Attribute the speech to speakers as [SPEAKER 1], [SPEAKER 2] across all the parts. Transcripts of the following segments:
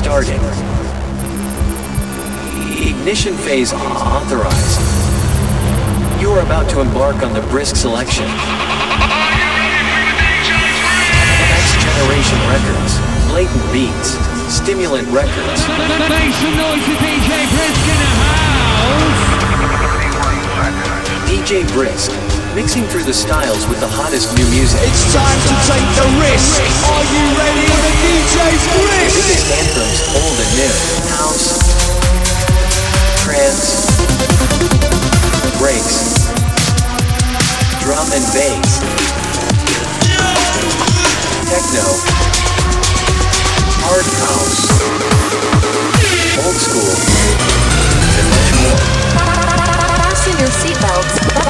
[SPEAKER 1] starting. Ignition phase authorized. You are about to embark on the brisk selection. Next generation records, blatant beats, stimulant records.
[SPEAKER 2] Make some noise for DJ Brisk in the house.
[SPEAKER 1] DJ Brisk, mixing through the styles with the hottest new music.
[SPEAKER 3] It's time to take the risk. Are you ready for the DJ's
[SPEAKER 1] The
[SPEAKER 3] risk?
[SPEAKER 1] biggest anthems, old and new. House, trance, breaks, drum and bass, techno, hard house, old school, and much more.
[SPEAKER 4] Fasten your seatbelts.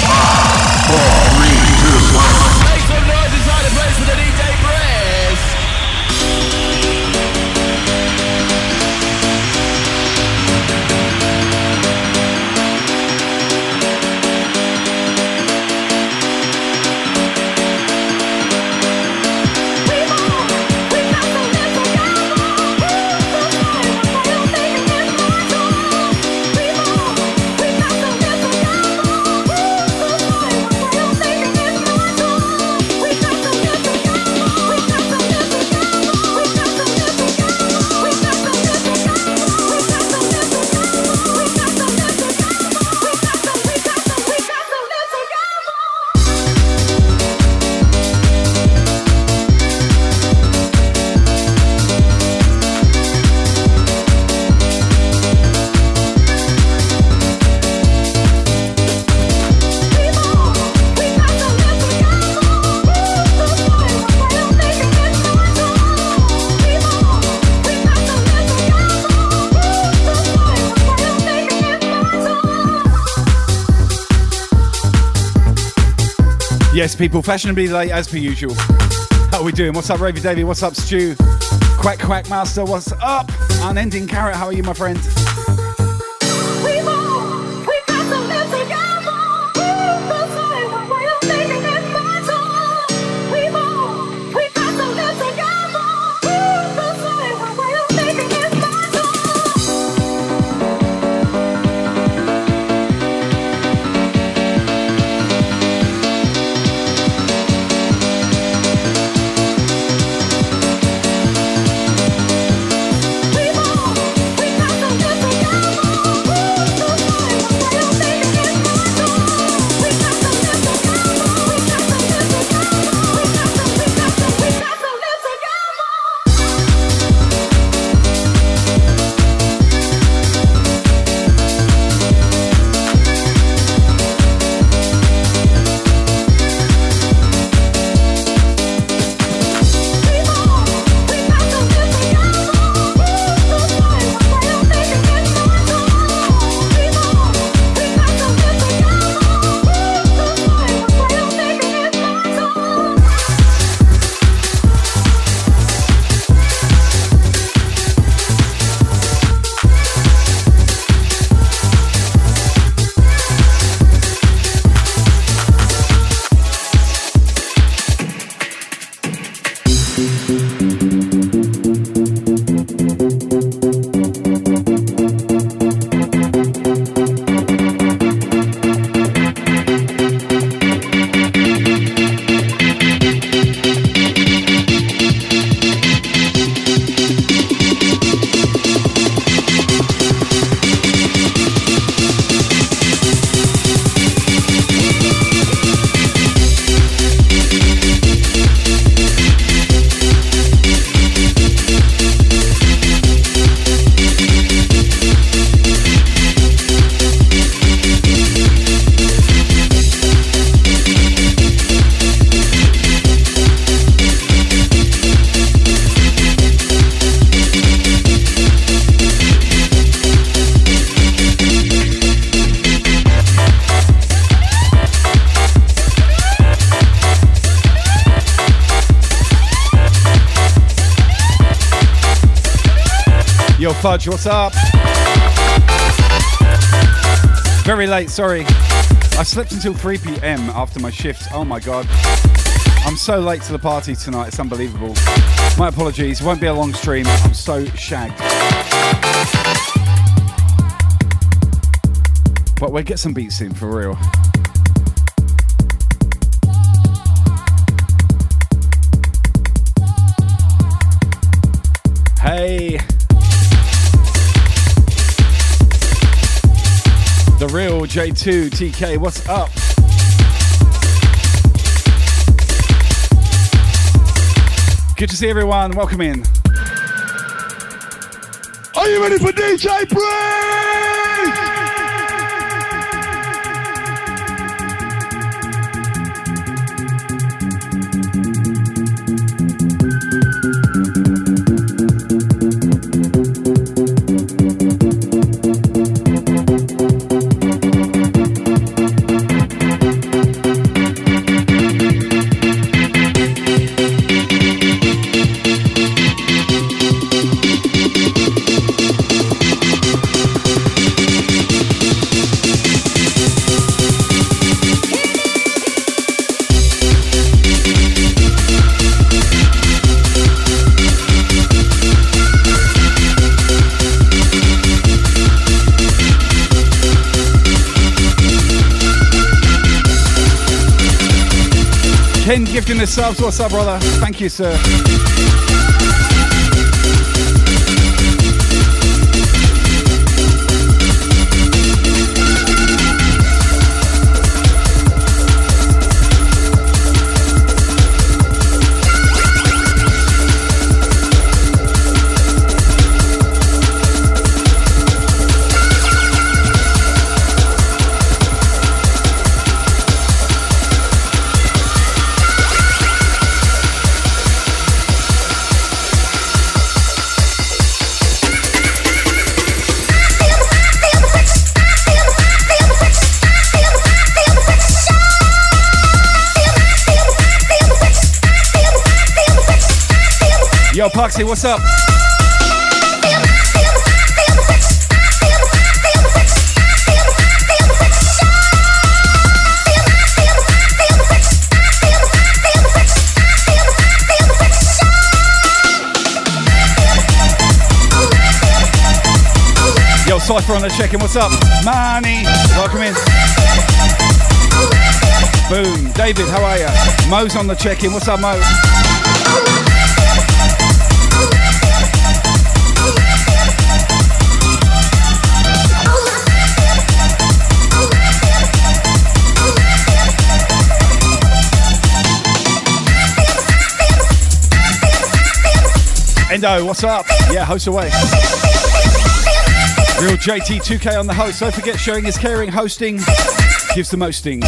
[SPEAKER 5] Yes, people, fashionably late as per usual. How are we doing? What's up, Ravy Davy? What's up, Stu? Quack Quack Master, what's up? Unending Carrot, how are you, my friend? Fudge, what's up? Very late, sorry. I slept until 3 p.m. after my shift. Oh my god. I'm so late to the party tonight, it's unbelievable. My apologies, won't be a long stream. I'm so shagged. But we'll get some beats in for real. J2 TK, what's up? Good to see everyone. Welcome in.
[SPEAKER 2] Are you ready for DJ
[SPEAKER 5] Brisk? What's up, brother? Thank you, sir. Yo, what's up? Yo, Cypher on the check-in, what's up? Manny, welcome in. Boom. David, how are you? Mo's on the check-in, what's up, Mo? Endo, what's up? Yeah, host away. Real JT2K on the host. Don't forget sharing is caring. Hosting gives the mosting.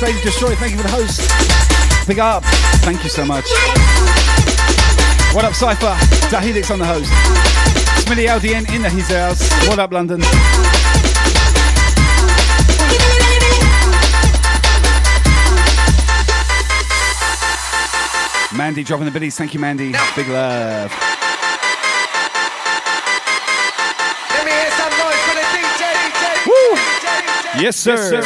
[SPEAKER 6] Thank you for the host. Destroy, thank you for the host. Big up. Thank you so much. What up, Cypher? Dahilix on the host. Smitty LDN in the his house. What up, London? Mandy dropping the biddies. Thank you, Mandy. Big love.
[SPEAKER 3] Let me hear some noise for the DJ.
[SPEAKER 6] Woo! Yes, sir.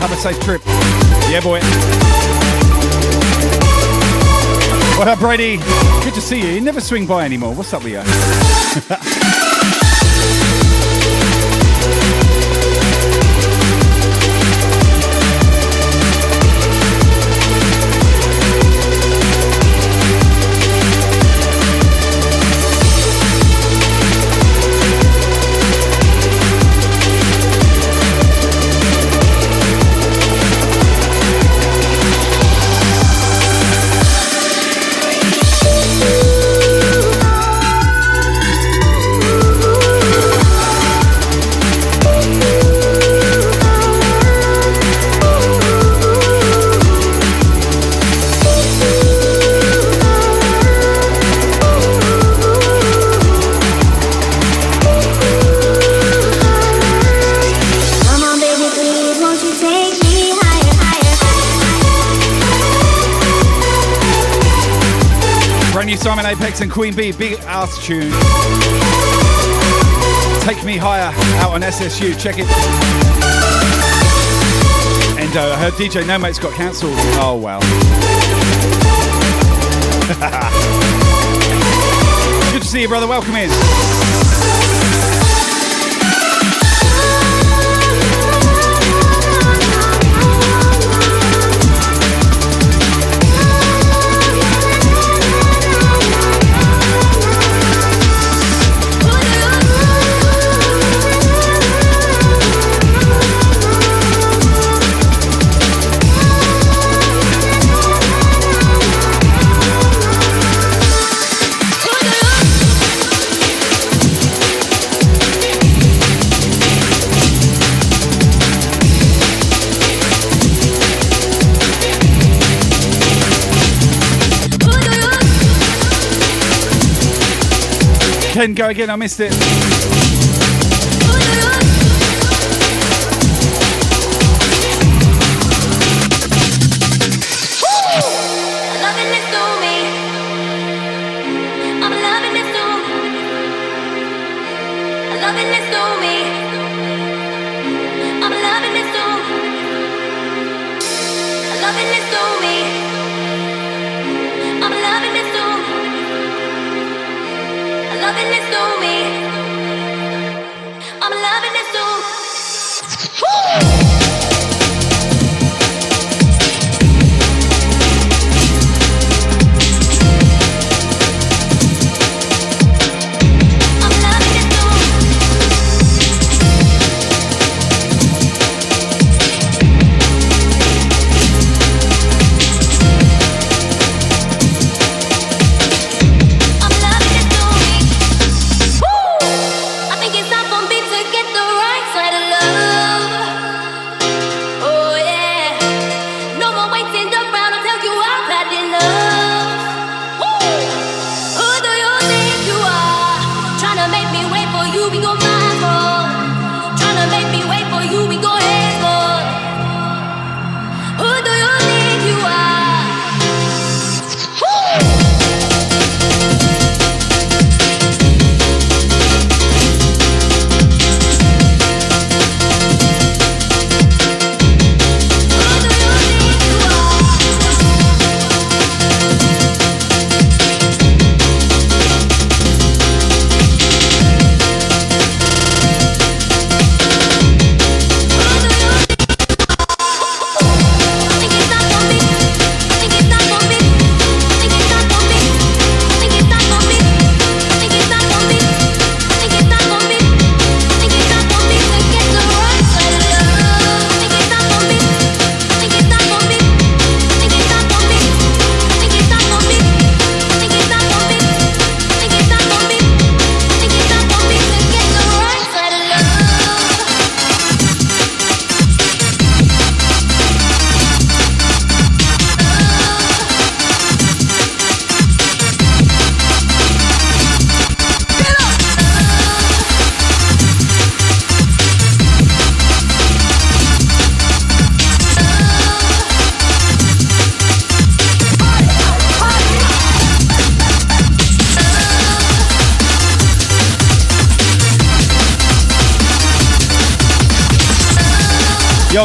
[SPEAKER 6] Have a safe trip. Yeah, boy. What up, Brady? Good to see you. You never swing by anymore. What's up with you?
[SPEAKER 7] Queen Bee, big altitude. Take me higher out on SSU, check it. Endo, uh, I heard DJ No Mate's got cancelled. Oh well. Good to see you, brother. Welcome in. Ken, go again, I missed it.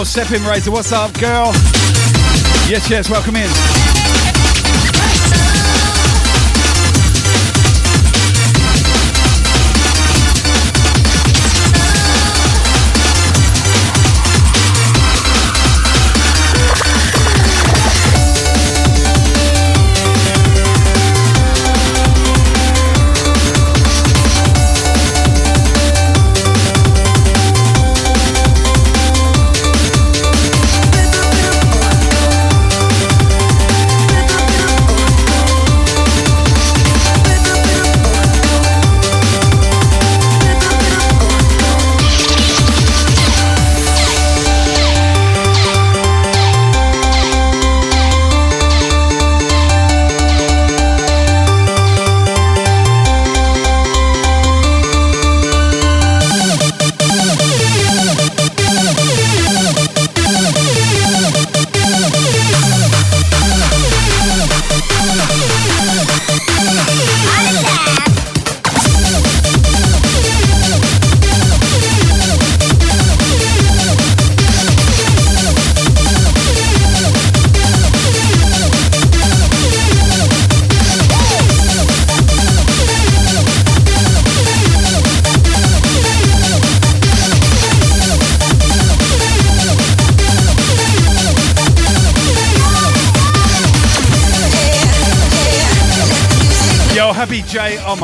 [SPEAKER 7] Nicole Seppin Razor. What's up, girl? Yes, yes, welcome in.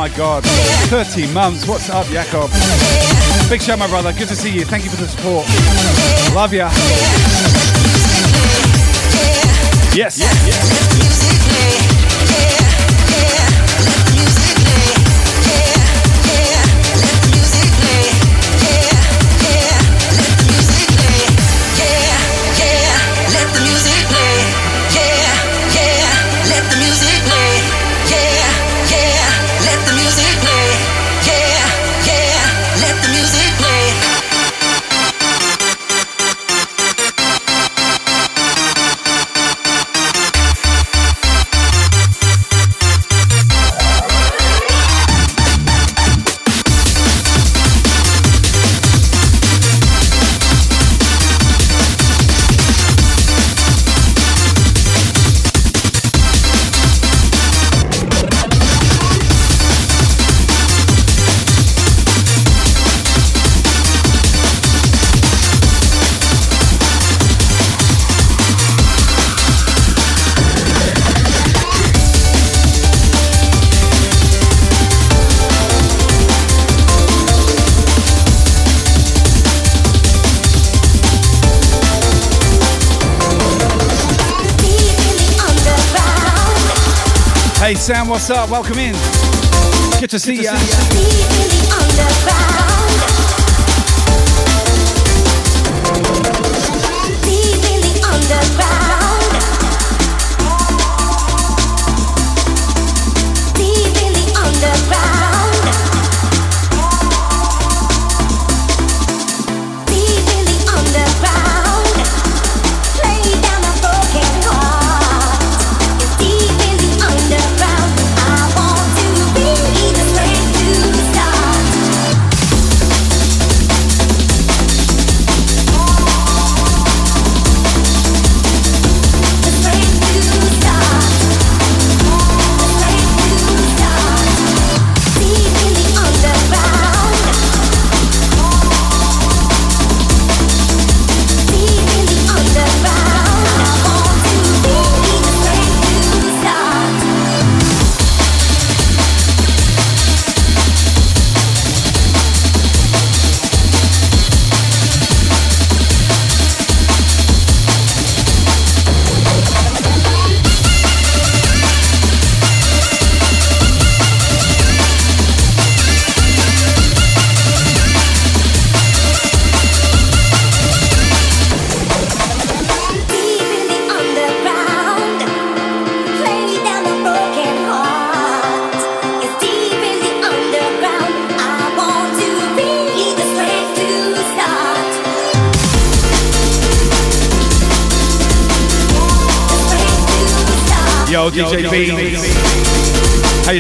[SPEAKER 7] My god. 13 months. What's up, Jakob? Big shout, my brother. Good to see you. Thank you for the support. Love ya. Yes.
[SPEAKER 5] Let
[SPEAKER 7] what's up? Welcome in. Good to see ya. Yo,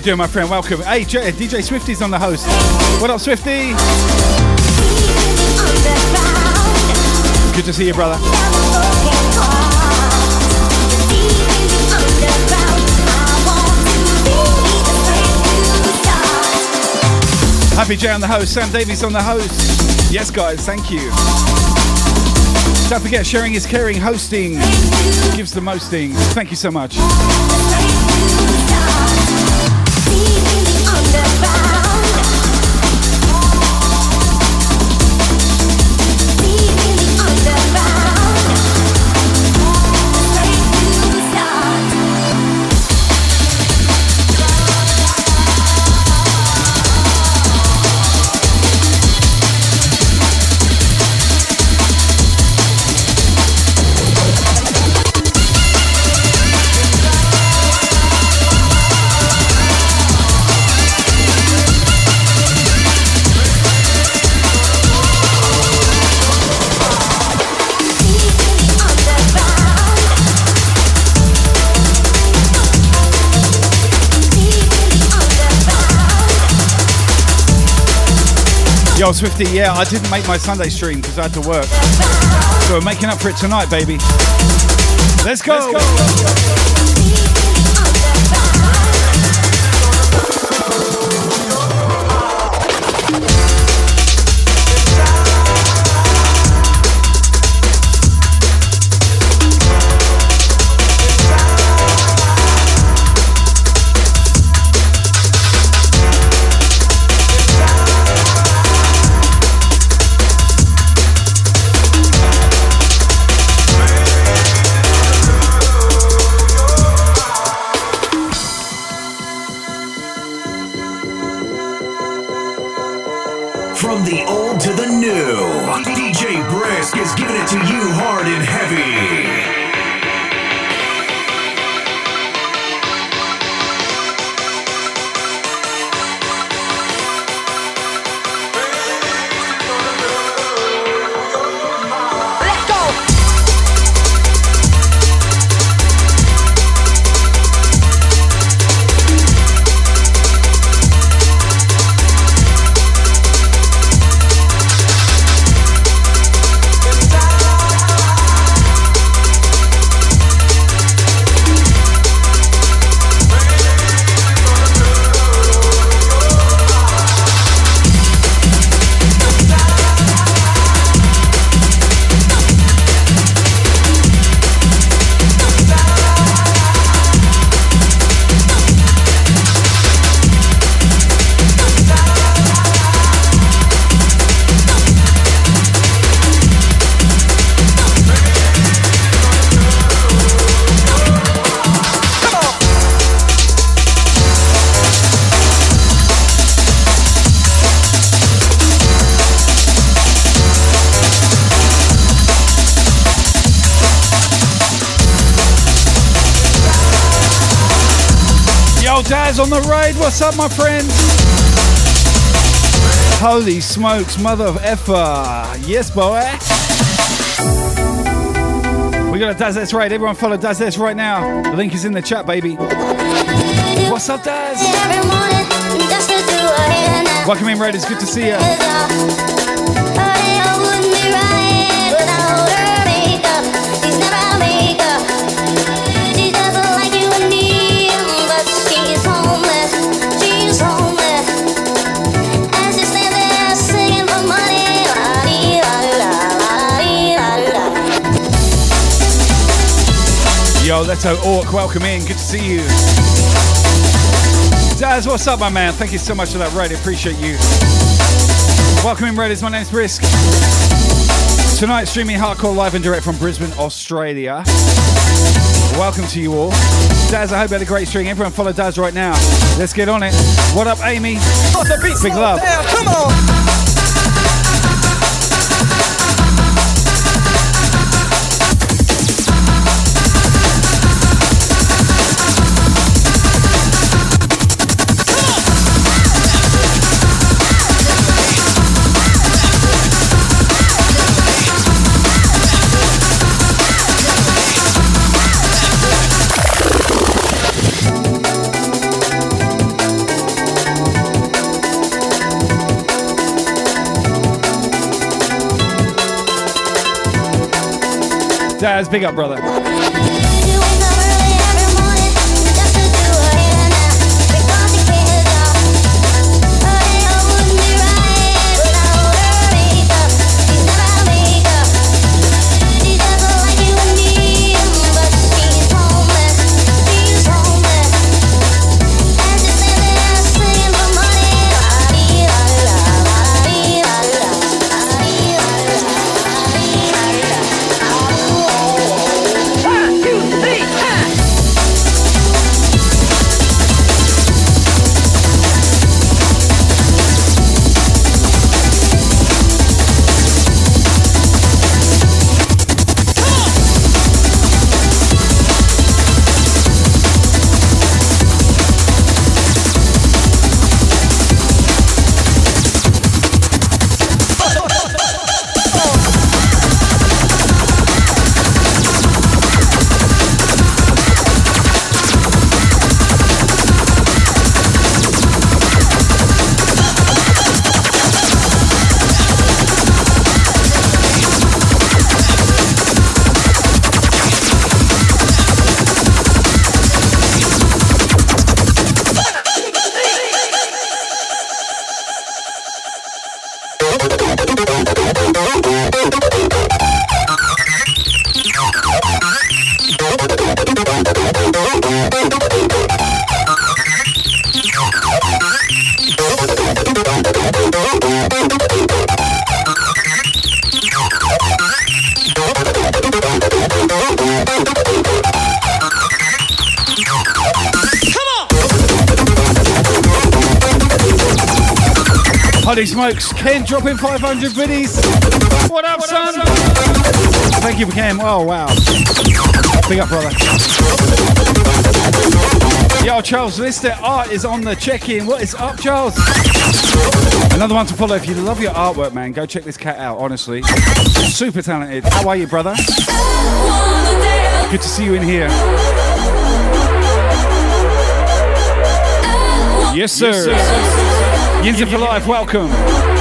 [SPEAKER 7] doing, my friend? Welcome. Hey, J- uh, DJ Swifty's on the host. What up, Swifty? Good to see you, brother. Happy J on the host. Sam Davies on the host. Yes, guys. Thank you. Don't forget, sharing is caring. Hosting gives the most things. Thank you so much. Yo, Swifty, yeah, I didn't make my Sunday stream because I had to work. So we're making up for it tonight, baby. Let's go.
[SPEAKER 8] From
[SPEAKER 6] What's up, my friends? Holy smokes, mother of effer. Yes, boy. We got a Daz That's right. Everyone follow Daz That's right now. The link is in the chat, baby. What's up, Daz? Welcome in, Raiders. Good to see you. Yo, let's Orc, welcome in. Good to see you. Daz, what's up, my man? Thank you so much for that raid. Appreciate you. Welcome in, Raiders. My name's Brisk. Tonight, streaming hardcore live and direct from Brisbane, Australia. Welcome to you all. Daz, I hope you had a great stream. Everyone follow Daz right now. Let's get on it. What up, Amy? Big love.
[SPEAKER 5] Down. Come on.
[SPEAKER 6] Daz, big up, brother.
[SPEAKER 5] Dropping 500 biddies. What up, son? Thank you, Ken. Oh, wow. Big up, brother. Yo, Charles Lister, art is on the check-in. What is up, Charles? Another one to follow. If you love your artwork, man, go check this cat out, honestly. Super talented. How are you, brother? Good to see you in here. Yes, sir. Yes, sir. Yinza for life, welcome.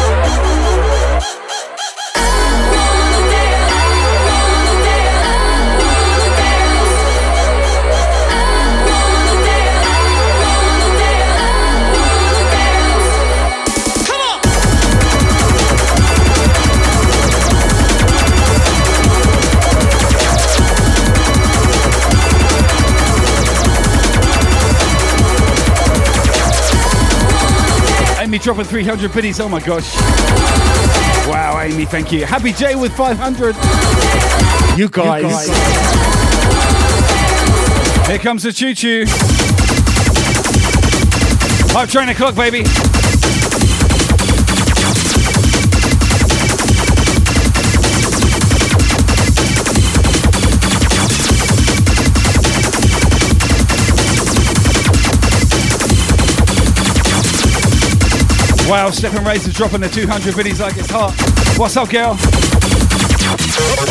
[SPEAKER 5] Dropping 300 biddies. Oh my gosh. Wow, Amy, thank you. Happy J with 500. You guys. You guys. Here comes the choo choo. Five train o'clock, baby. Wow, Stepping Razor dropping the 200 biddies like it's hot. What's up, girl?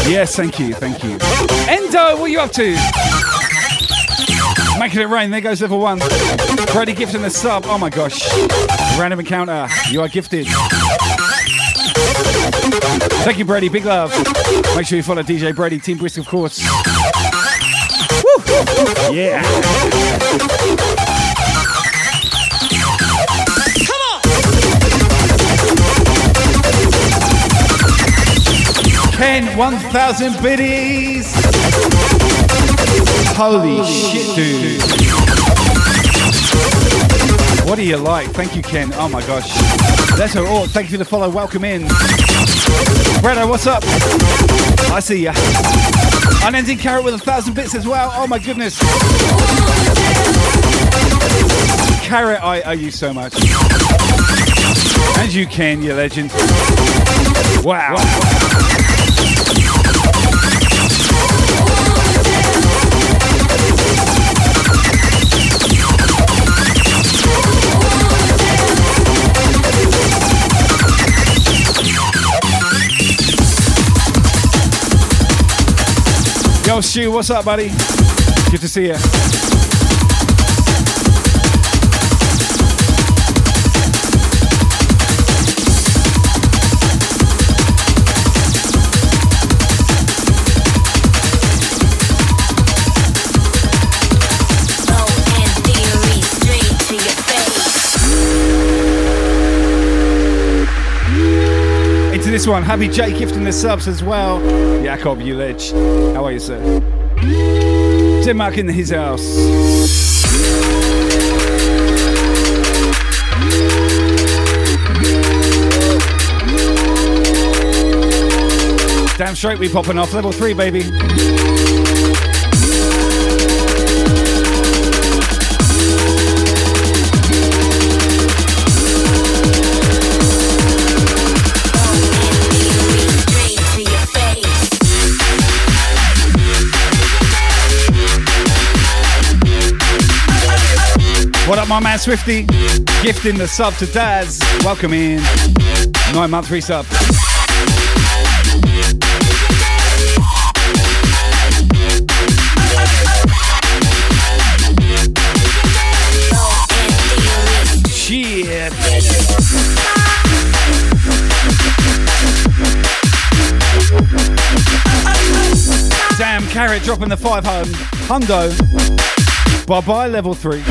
[SPEAKER 5] Yes, thank you, thank you. Endo, what are you up to? Making it rain, there goes level one. Brady gifting the sub, oh my gosh. Random encounter, you are gifted. Thank you, Brady, big love. Make sure you follow DJ Brady, Team Brisk, of course. Woo! Yeah. Ken, 1,000 biddies. Holy shit, dude. What do you like? Thank you, Ken. Oh my gosh. That's all. Oh, thank you for the follow. Welcome in. Bretto, what's up? I see ya. Unending carrot with a thousand bits as well. Oh my goodness. Carrot, I owe you so much. And you Ken, you legend. Wow. Yo, Stu, what's up, buddy? Good to see you. This one, Happy J gifting the subs as well. Jakob, ledge. How are you, sir? Denmark in his house. Damn straight we popping off. Level three, baby. Up, my man Swifty? Gifting the sub to Daz. Welcome in. Nine month resub. Shit. Damn, Carrot dropping the five home. Hundo. Bye bye, level three.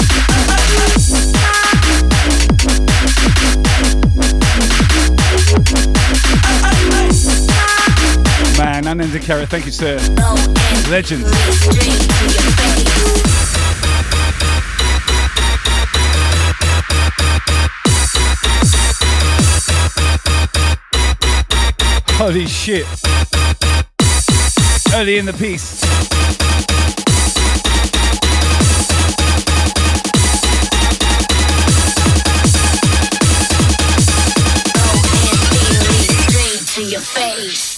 [SPEAKER 5] Man, unending carrot, thank you, sir. Legend. Holy shit. Early in the piece.
[SPEAKER 6] Face.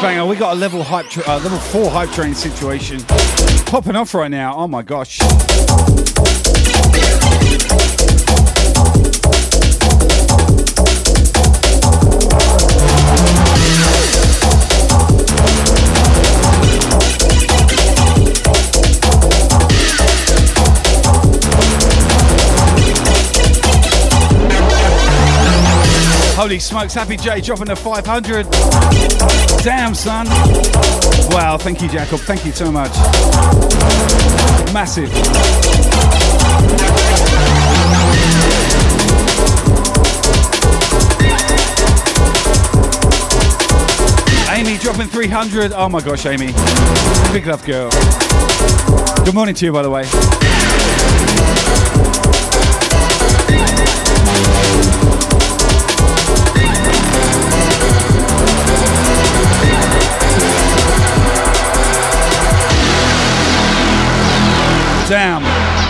[SPEAKER 5] Banger, we got a level hype, tra- uh, level four hype train situation popping off right now. Oh my gosh! Holy smokes, Happy J dropping the 500. Damn, son. Wow, thank you, Jacob. Thank you so much. Massive. Amy dropping 300. Oh my gosh, Amy. Big love, girl. Good morning to you, by the way.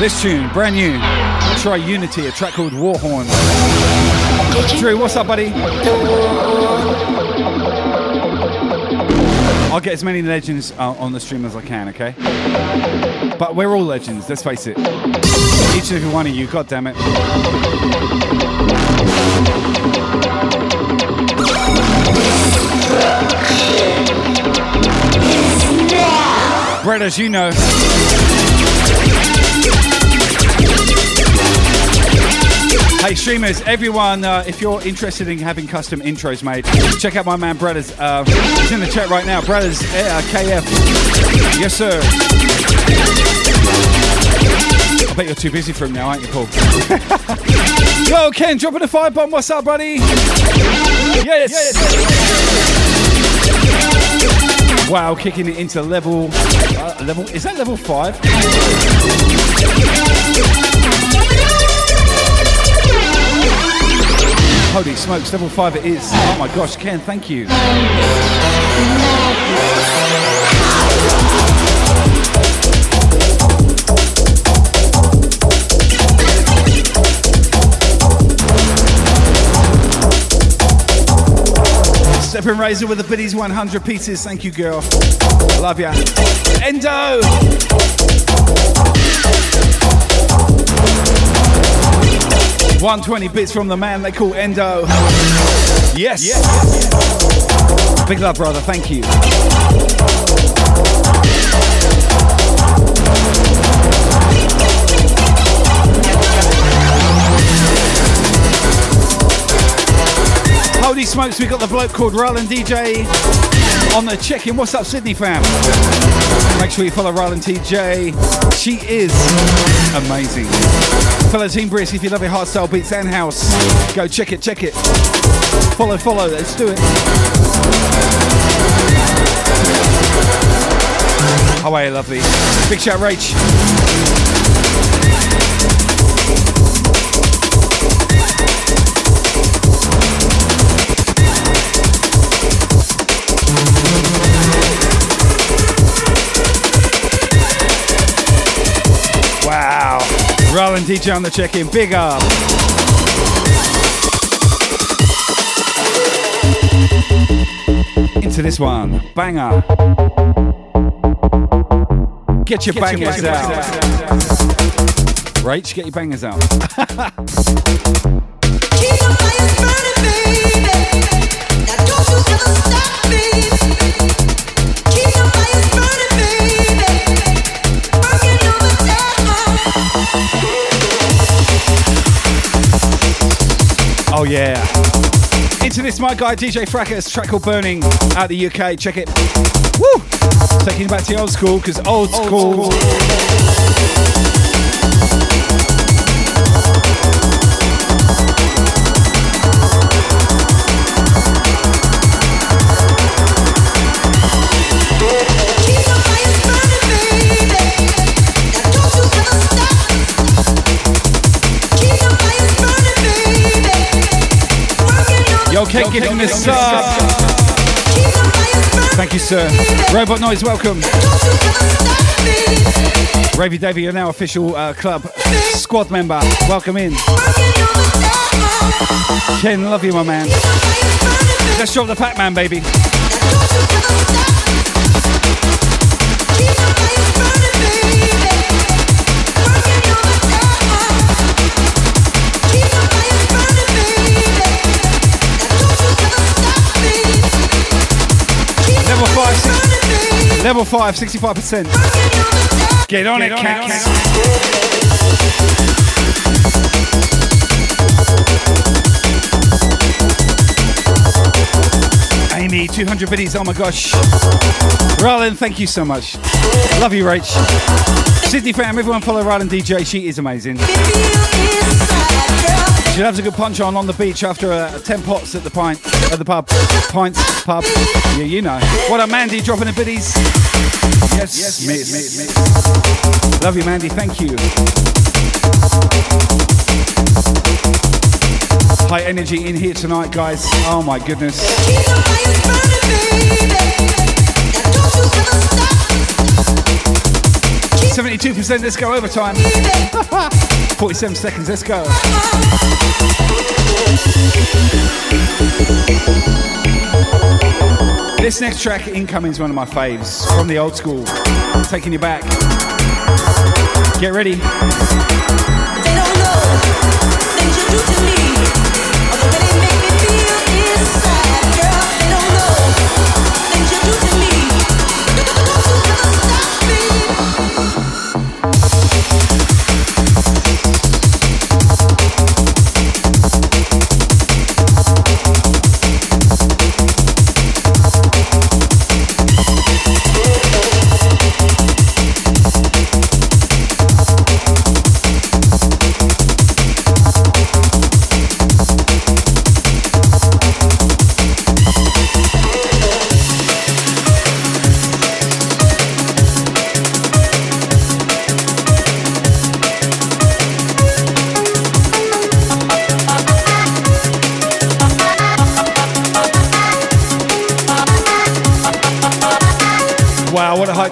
[SPEAKER 5] This tune, brand new. Try Unity, a track called Warhorn. Drew, what's up, buddy? I'll get as many legends uh, on the stream as I can, okay? But we're all legends, let's face it. Each and every one of you, god damn it. Brett, as you know, Hey streamers, everyone, uh, if you're interested in having custom intros made, check out my man Brothers. Uh, he's in the chat right now. Brothers uh, KF. Yes, sir. I bet you're too busy for him now, aren't you, Paul? Yo, Ken, dropping a fire bomb. What's up, buddy? Yes. Wow, kicking it into level. Uh, level is that level five? Holy smokes, level 5 it is. Oh my gosh, Ken, thank you. Stepping Razor with the biddies 100 pieces. Thank you, girl. I Love ya. Endo! 120 bits from the man they call Endo. Yes. yes. Big love, brother. Thank you. Holy smokes, we got the bloke called Roland DJ on the check-in. What's up, Sydney fam? Make sure you follow Roland DJ. She is amazing. Fellow Team Brisk, if you love your hardstyle beats and house, go check it, check it. Follow, follow, let's do it. How are you, lovely? Big shout, Rach. Roland DJ on the check-in. Big up. Into this one. Banger. Get your,
[SPEAKER 9] Get your
[SPEAKER 5] bangers,
[SPEAKER 9] bangers
[SPEAKER 5] out.
[SPEAKER 9] out.
[SPEAKER 5] Rach, get your bangers out. Yeah. Into this, my guy DJ Fracas, track called Burning out the UK. Check it. Woo! Taking you back to the old school, because old, old school. school. Giving this up. Thank you, sir. Robot Noise, welcome. Ravy Davy, you're now official uh, club squad member. Welcome in. Ken, love you, my man. Let's drop the Pac Man, baby. Level 5, 65%. Get on Get it, on cats. Amy, 200 biddies, oh my gosh. Rylan, thank you so much. Love you, Rach. Sydney fam, everyone follow Rylan DJ, she is amazing. She loves a good punch on on the beach after uh, 10 pots at the pint at the pub. Pints, pub. Yeah, you know. What up, Mandy, dropping the biddies? Yes, yes, miss. miss, miss. Love you, Mandy, thank you. High energy in here tonight, guys. Oh my goodness. 72%, let's go overtime. 47 seconds, let's go. This next track, Incoming, is one of my faves from the old school. Taking you back. Get ready.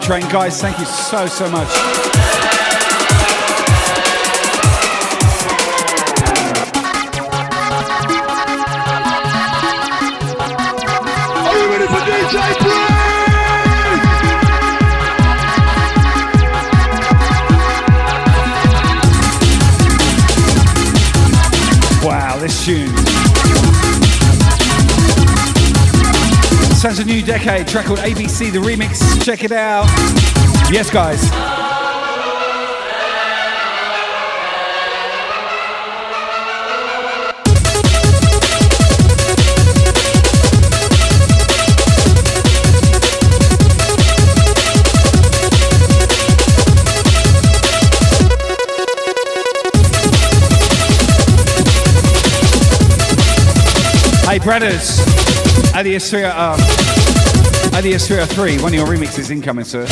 [SPEAKER 5] Train, guys. Thank you so, so much. Decade, track called ABC, the remix. Check it out. Yes, guys. Hey, brothers. Adios 3, um, Adios 303, one of your remixes incoming, sir.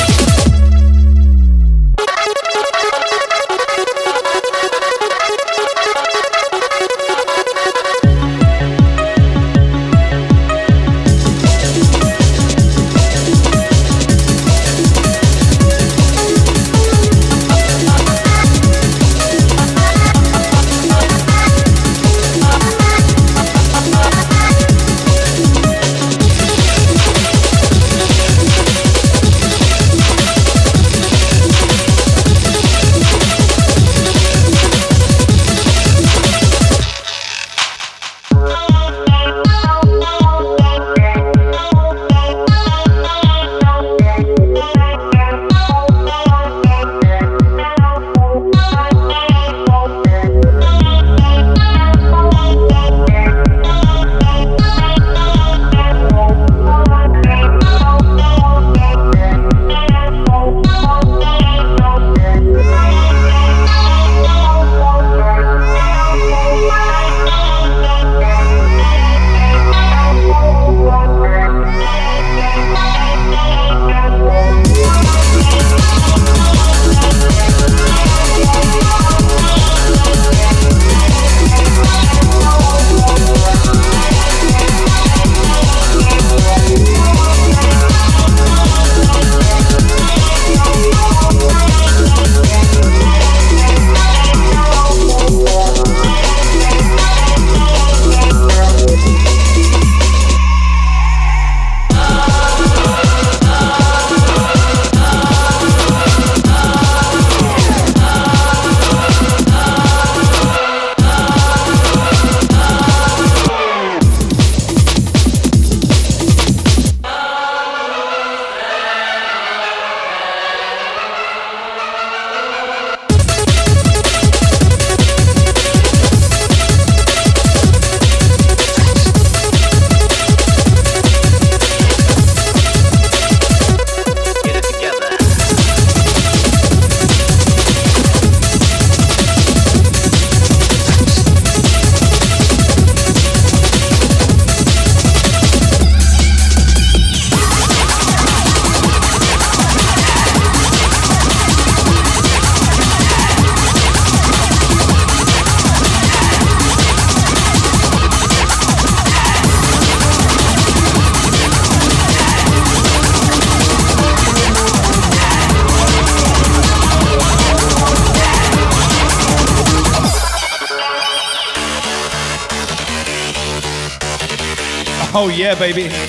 [SPEAKER 5] Yeah, baby.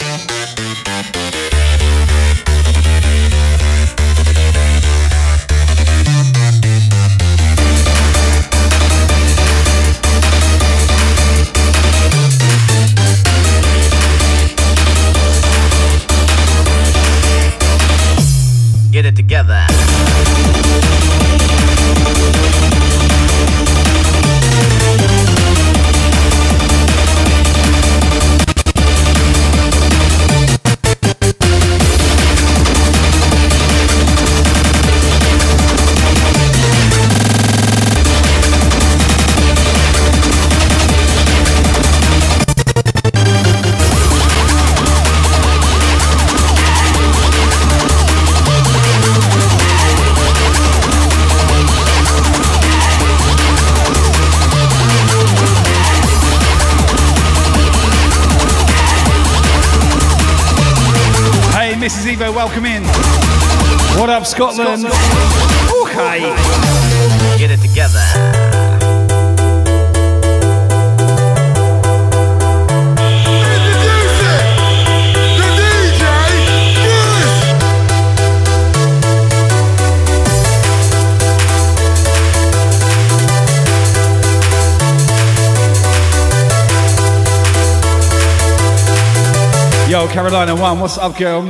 [SPEAKER 5] Girl?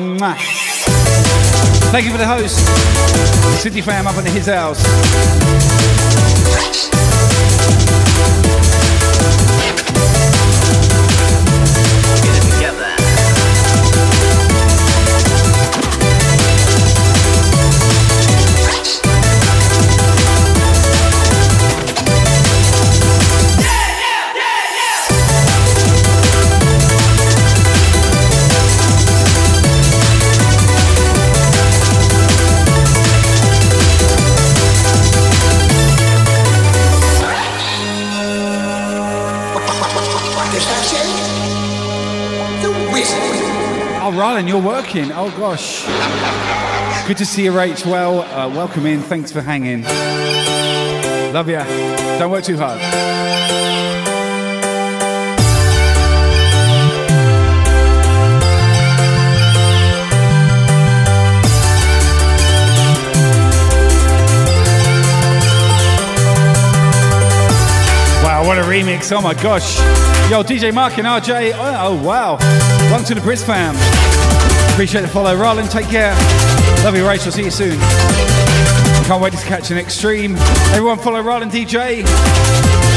[SPEAKER 5] Thank you for the host. City fam up in his house. Rylan, working. Oh, gosh. Good to see you, Rach. Well, uh, welcome in. Thanks for hanging. Love ya. Don't work too hard. Wow, what a remix. Oh my gosh. Yo, DJ Mark and RJ. Oh, oh, wow. Welcome to the Briz fam. Appreciate the follow. Roland, take care. Love you, Rachel. See you soon. Can't wait to catch the next stream. Everyone follow Roland DJ.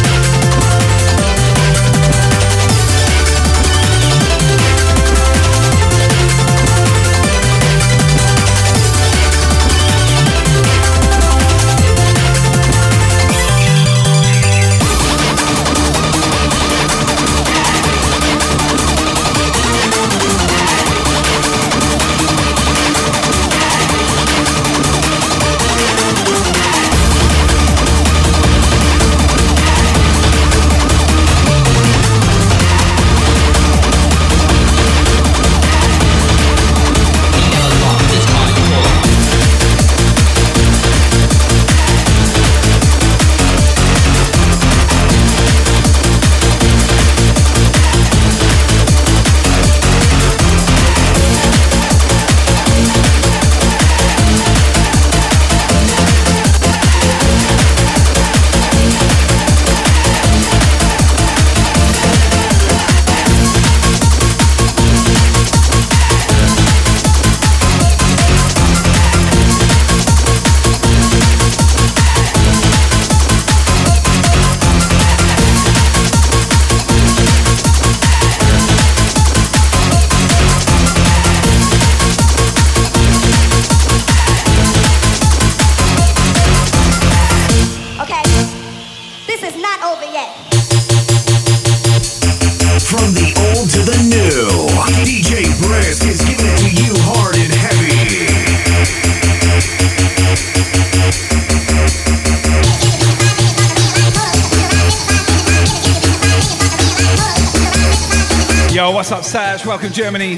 [SPEAKER 5] Sash? Welcome, Germany.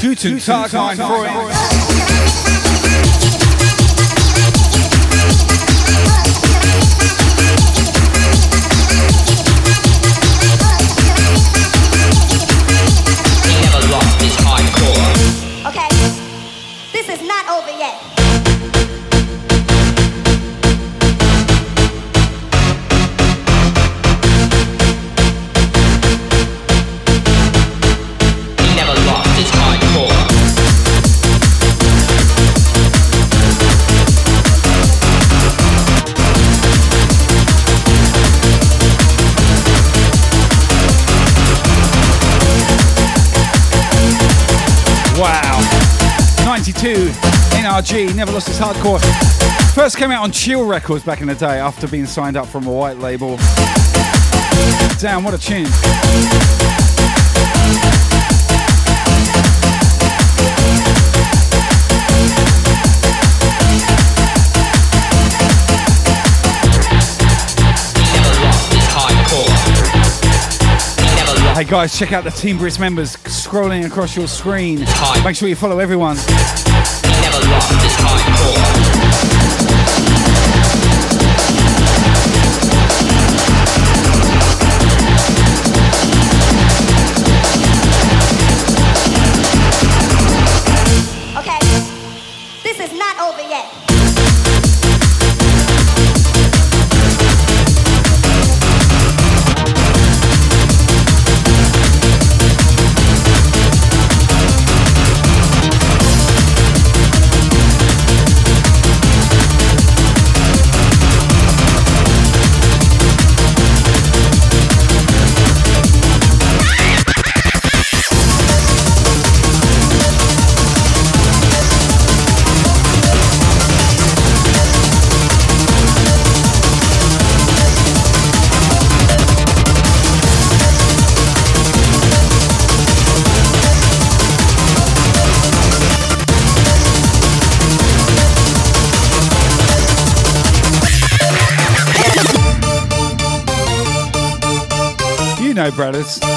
[SPEAKER 5] Guten Tag, mein Freund. NRG, never lost his hardcore. First came out on Chill Records back in the day after being signed up from a white label. Damn, what a tune. Hey guys, check out the Team Brisk members scrolling across your screen. Make sure you follow everyone.
[SPEAKER 6] Okay,
[SPEAKER 5] brothers.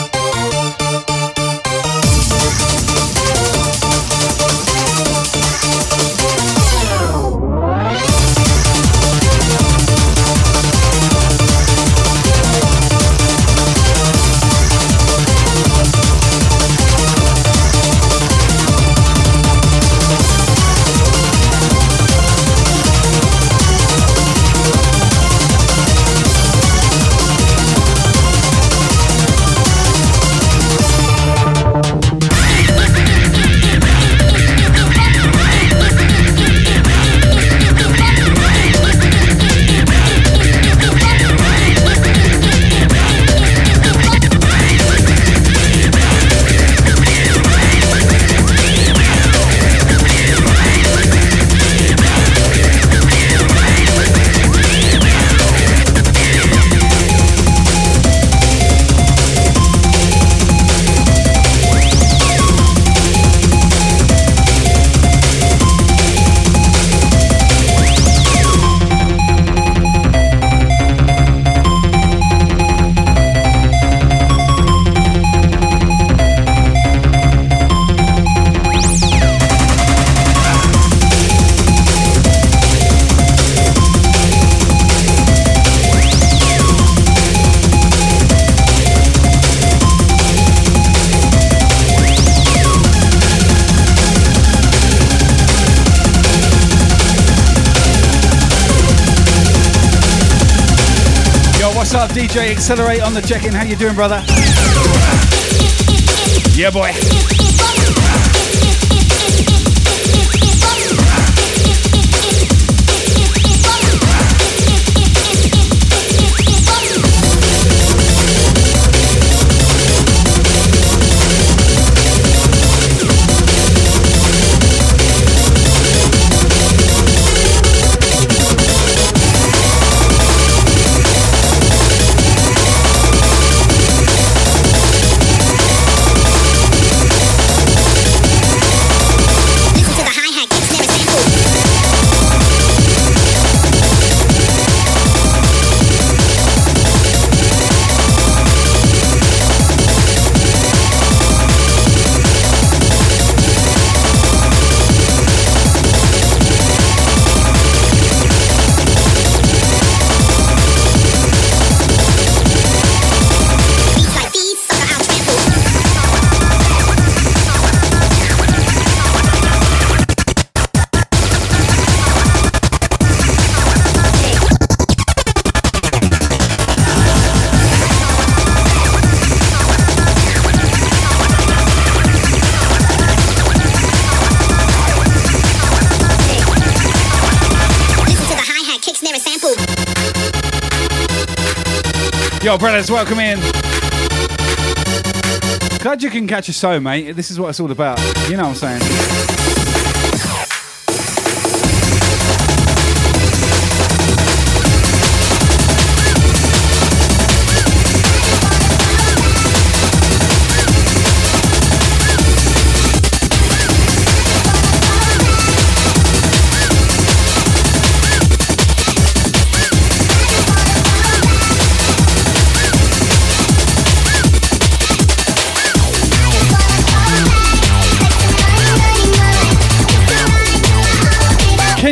[SPEAKER 5] Accelerate on the check-in? How you doing, brother? Yeah, boy. Yo, brothers, welcome in. Glad you can catch a show, mate. This is what it's all about. You know what I'm saying?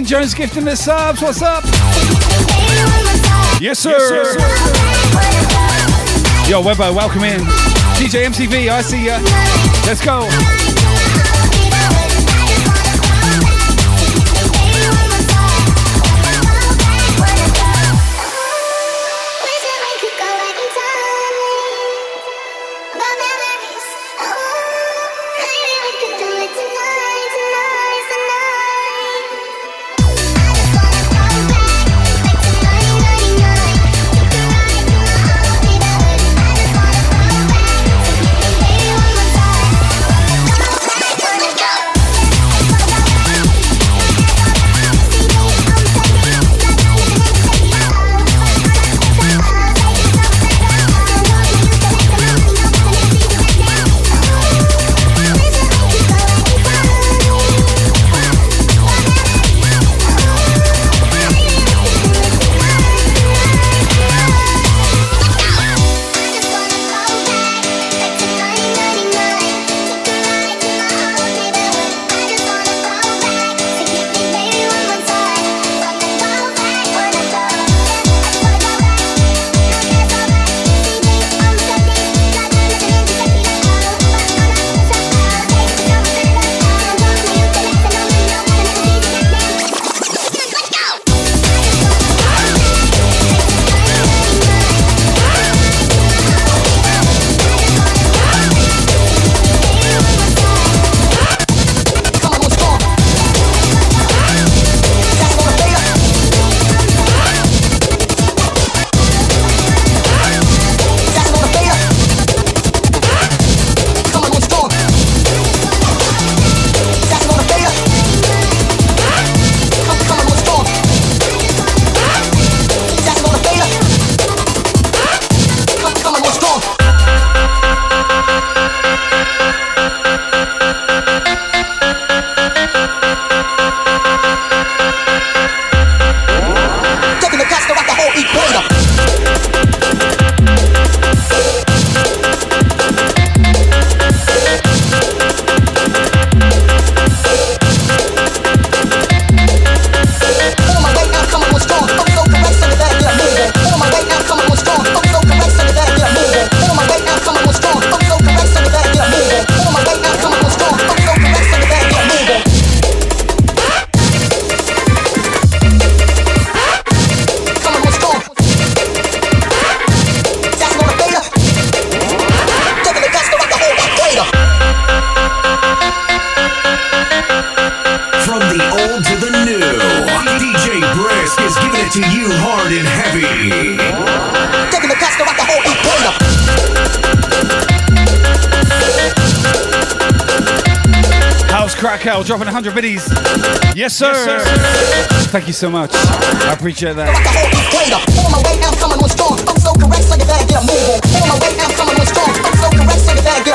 [SPEAKER 5] Jones gifting the subs. What's up? Yes, sir. Yo, Webbo, welcome in. DJ MTV, I see ya. Let's go. Sir. Yes, sir. Thank you so much. I appreciate that. On my way now, coming on strong. I'm so correct, so you better get a move on. On my way now, coming on strong. I'm so correct, so you better get.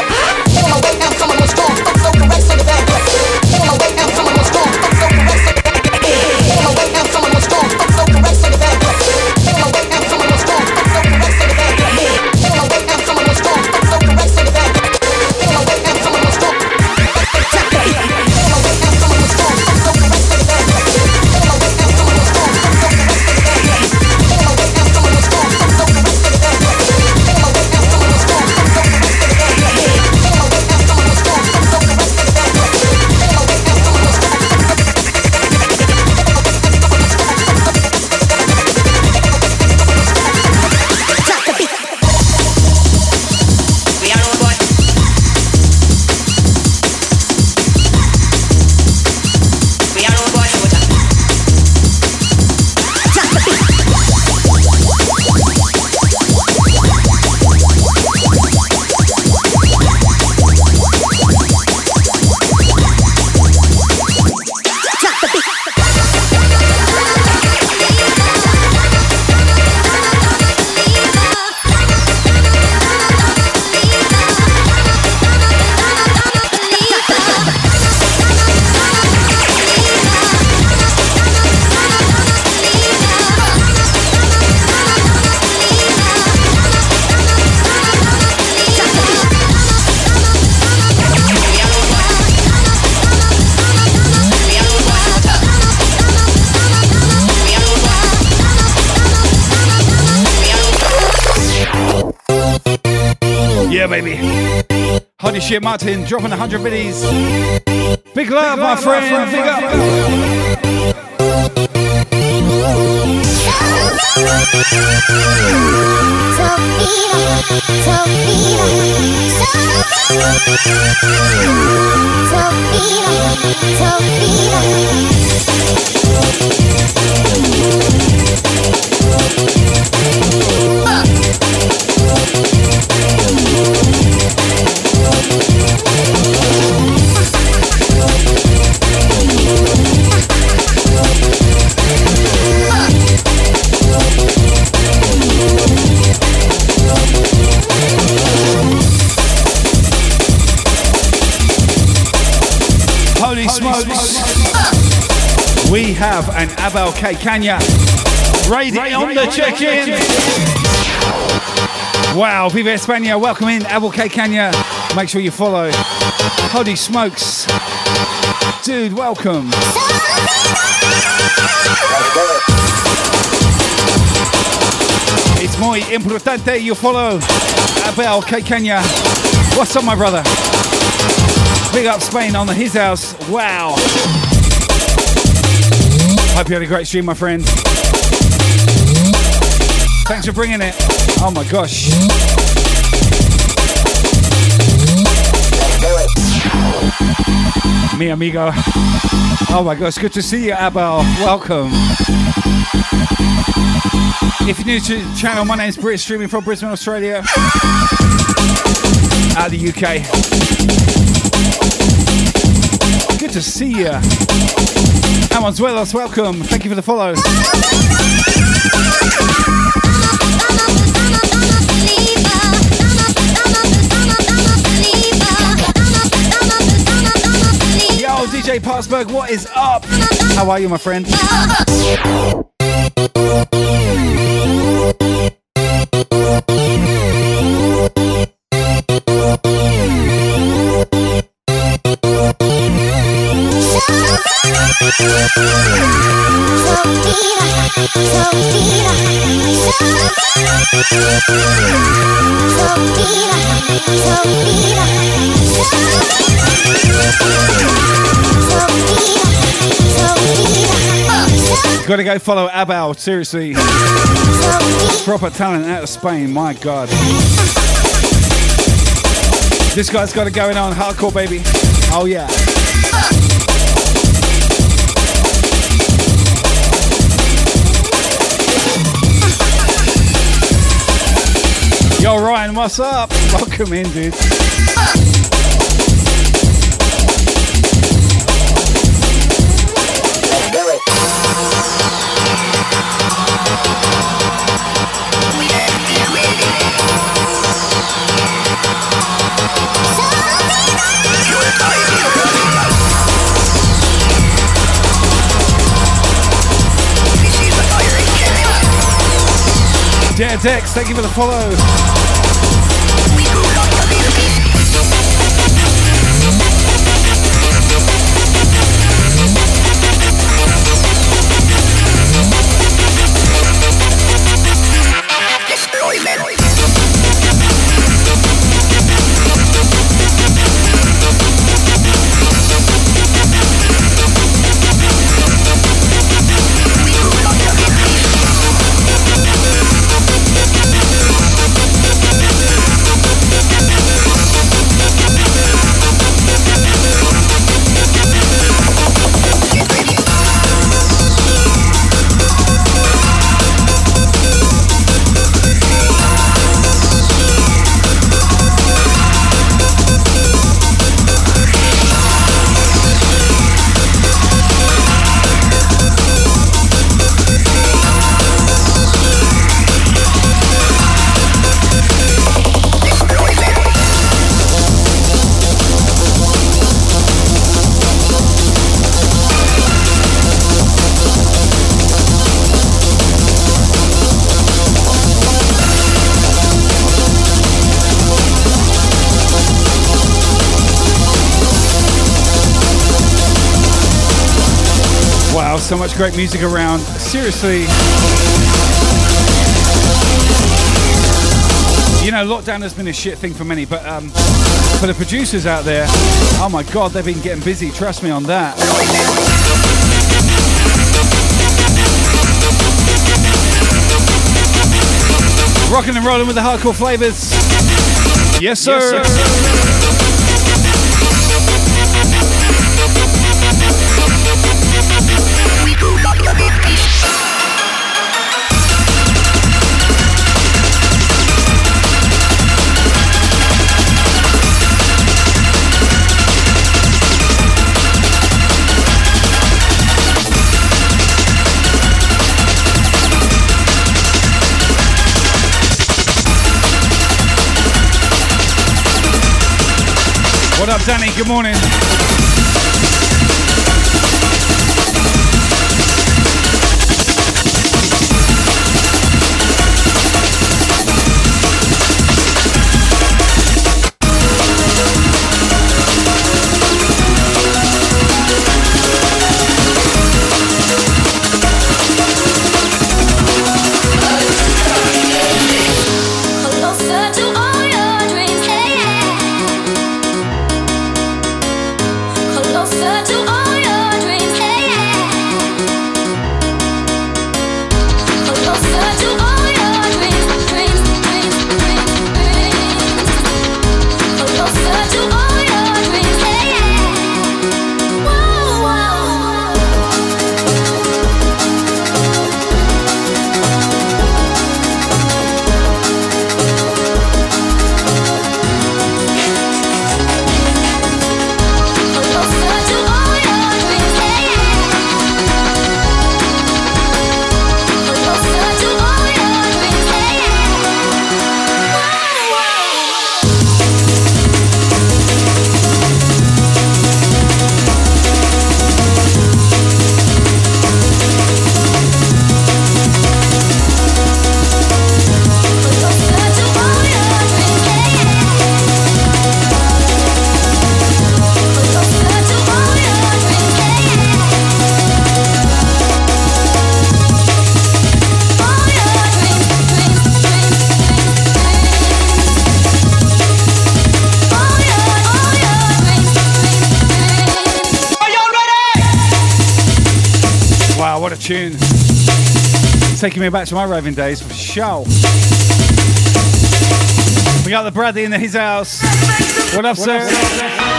[SPEAKER 5] Martin, dropping 100 biddies. Big love, my friend. Big up. Holy We have an Abel K. Kanya raid on the check-in. Wow, Viva España, welcome in, Abel K. Kanya. Make sure you follow. Holy smokes. Dude, welcome. It's muy importante you follow Abel K. Kenya. What's up, my brother? Big up Spain on the his house. Wow. Hope you had a great stream, my friend. Thanks for bringing it. Oh my gosh. Mi amigo. Oh my gosh, good to see you, Abel. Welcome. If you're new to the channel, my name's Brisk, streaming from Brisbane, Australia. Out of the UK. Good to see you. Amonzuelos, welcome. Thank you for the follow. Yo, DJ Parksburg, what is up? How are you, my friend? Gotta go follow Abel, seriously. Proper talent out of Spain, my god. This guy's got it going on, hardcore baby. Oh yeah. Yo, Ryan, what's up? Welcome in, dude. Dex, thank you for the follow. Great music around. Seriously.
[SPEAKER 7] You know, lockdown has been a shit thing for many, but um, for the producers out there, oh my god, they've been getting busy. Trust me on that. Rocking and rolling with the hardcore flavors. Yes, sir. Yes, sir. Danny? Good morning. Taking me back to my raving days for sure. We got the Bradley in his house. What up, sir? Yo, deep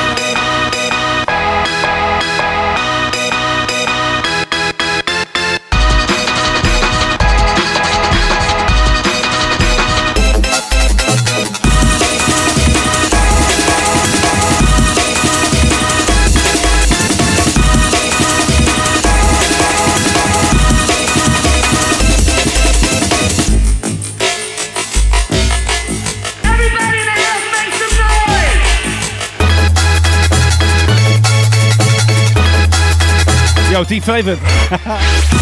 [SPEAKER 7] flavored.
[SPEAKER 5] Stop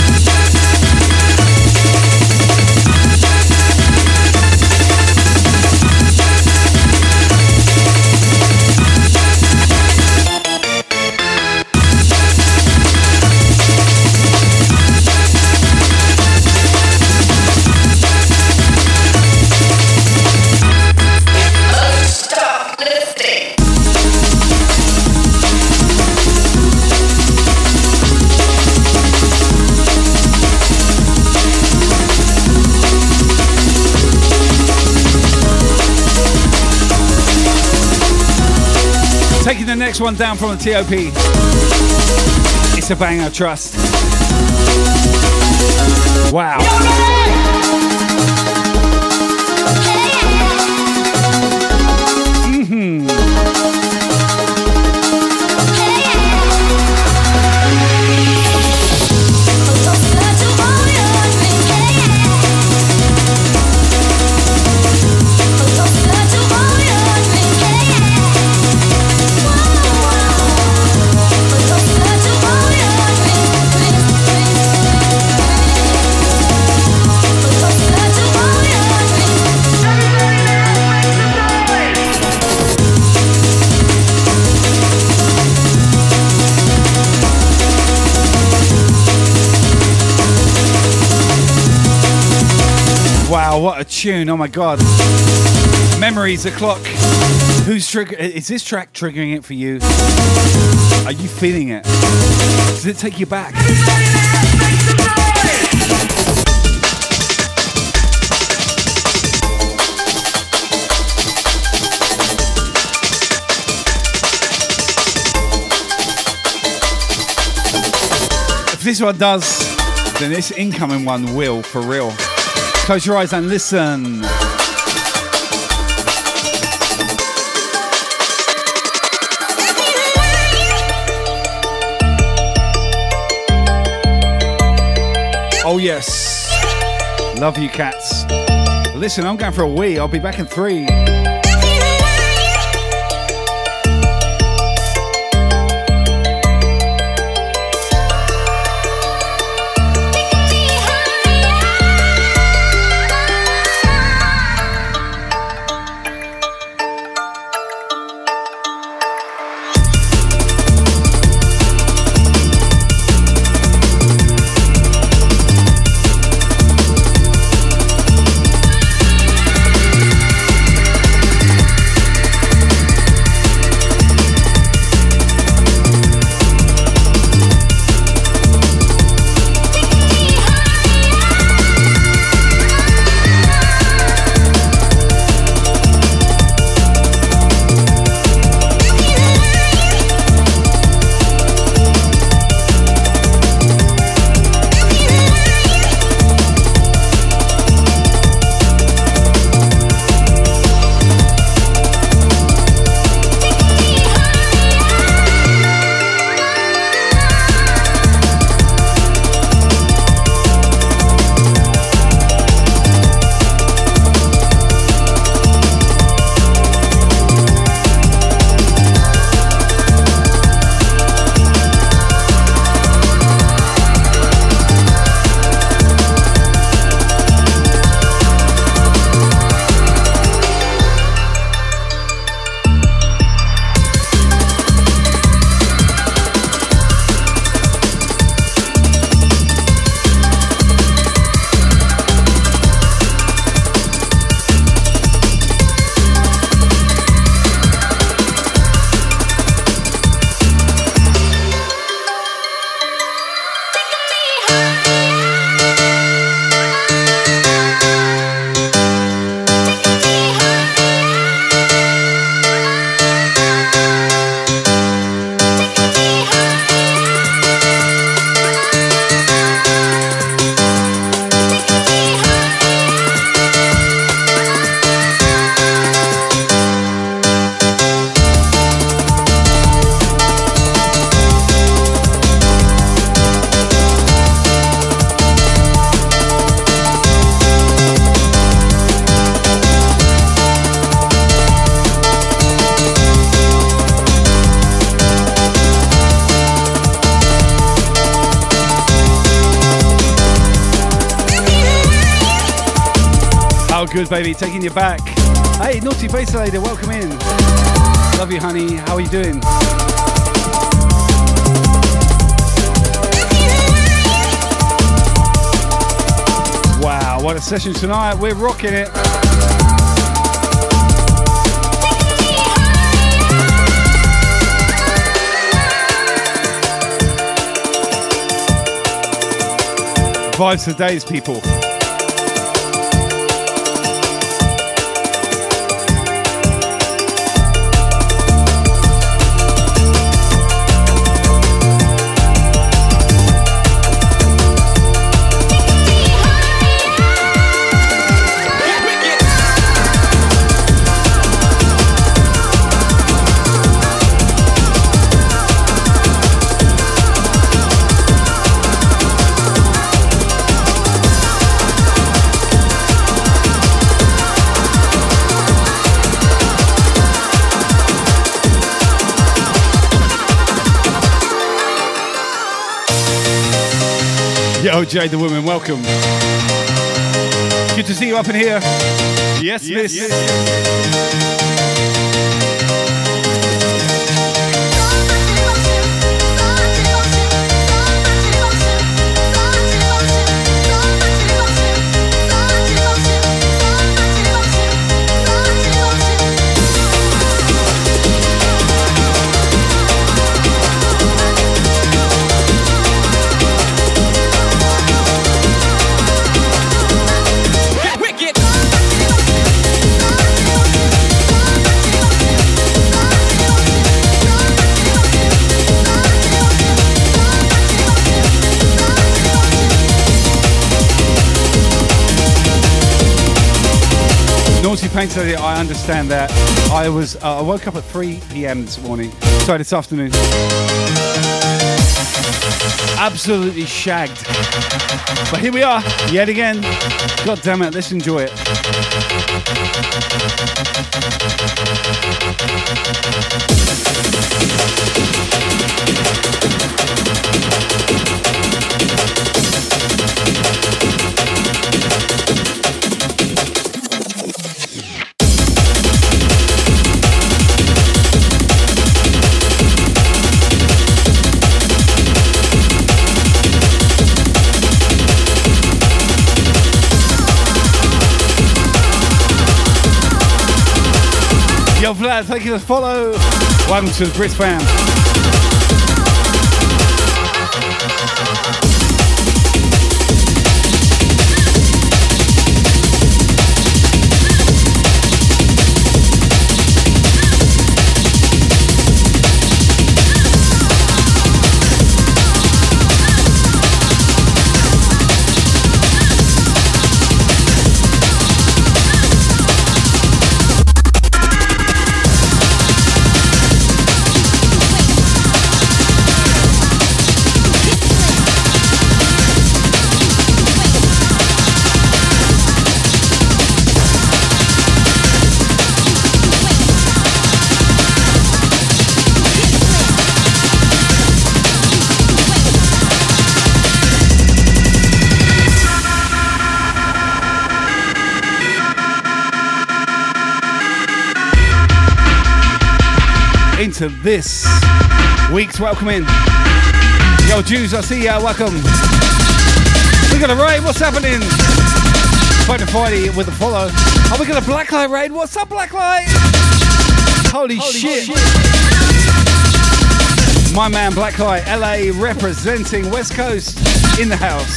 [SPEAKER 7] next one down from the TOP. It's a banger, trust. Wow. Tune. Oh my god.
[SPEAKER 5] Memories o'clock. Who's trigger? Is this track triggering it for you? Are you feeling it? Does it take you back? If this one does, then this incoming one will, for real. Close your eyes and listen. Oh, yes. Love you, cats. Listen, I'm going for a wee. I'll be back in three. Good, baby. Taking you back. Hey, Naughty Bass Lady, welcome in. Love you, honey. How are you doing? Wow, what a session tonight. We're rocking it. Vibes for days, people. Jade the Woman, welcome. Good to see you up in here. Yes,
[SPEAKER 2] Yes,
[SPEAKER 5] miss.
[SPEAKER 2] yes,
[SPEAKER 5] Multi Painted Lady, I understand that. I was uh, I woke up at 3 p.m. this morning. Sorry, this afternoon. Absolutely shagged. But here we are, yet again. God damn it, let's enjoy it. Vlad, thank you for the follow. Welcome to the Brisk fam. This week's welcome in. Yo, Jews, I see ya. Welcome. We got a raid. What's happening? Fighting Friday with a follow. Oh, we got a Blacklight raid. What's up, Blacklight? Holy,
[SPEAKER 10] Holy
[SPEAKER 5] shit.
[SPEAKER 10] shit.
[SPEAKER 5] My man Blacklight, LA representing West Coast in the house.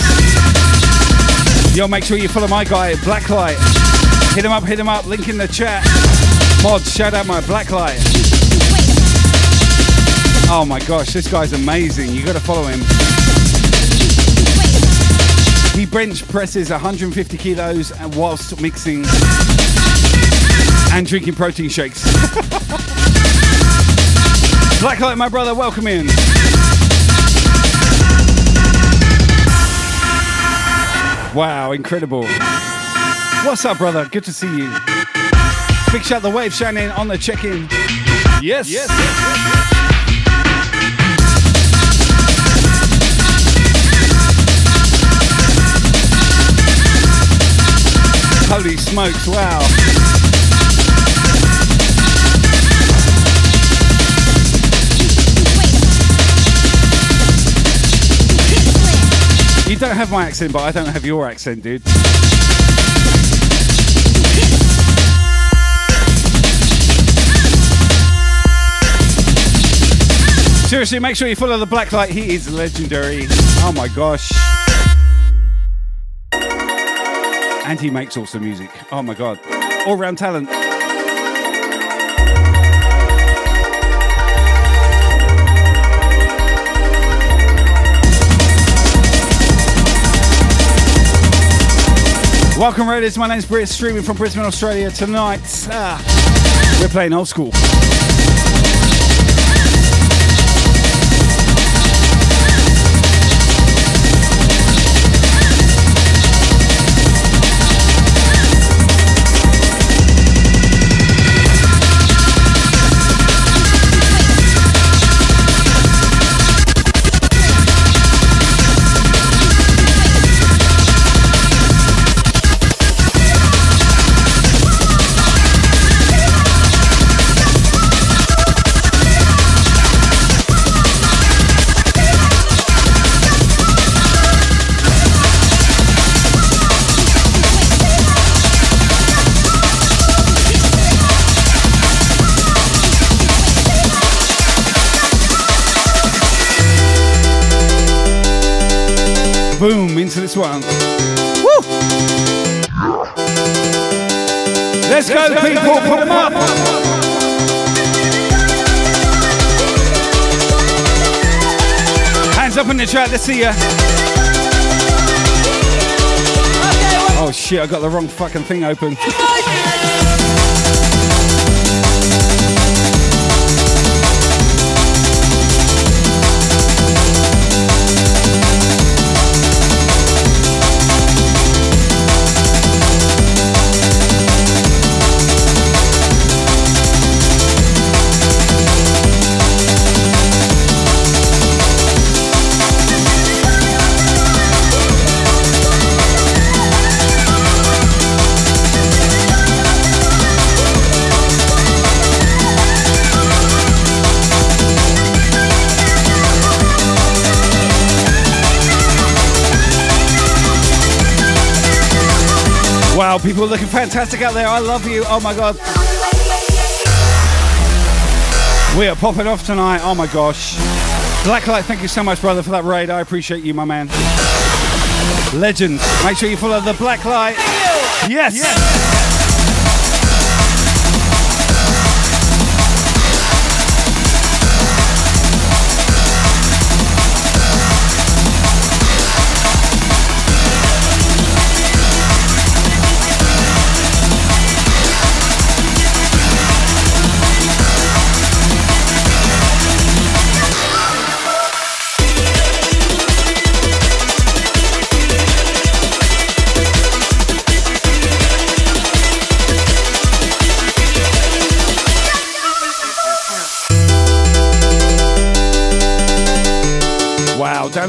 [SPEAKER 5] Yo, make sure you follow my guy, Blacklight. Hit him up, hit him up. Link in the chat. Mod, shout out my Blacklight. Oh my gosh, this guy's amazing. You gotta follow him. He bench presses 150 kilos whilst mixing and drinking protein shakes. Blacklight, my brother, welcome in. Wow, incredible. What's up, brother? Good to see you. Big shout the wave shining on the check-in. yes Yes. Yes. Holy smokes, wow. You don't have my accent, but I don't have your accent, dude. Seriously, make sure you follow the black light. He is legendary. Oh my gosh. And he makes awesome music. Oh my god. All round talent. Welcome, Raiders. My name's Brisk, streaming from Brisbane, Australia tonight. Ah, we're playing old school. The chat, let's see ya. Oh shit, I got the wrong fucking thing open. People looking fantastic out there. I love you. Oh my god. We are popping off tonight. Oh my gosh. Blacklight, thank you so much, brother, for that raid. I appreciate you, my man. Legend. Make sure you follow the Blacklight. Yes. yes.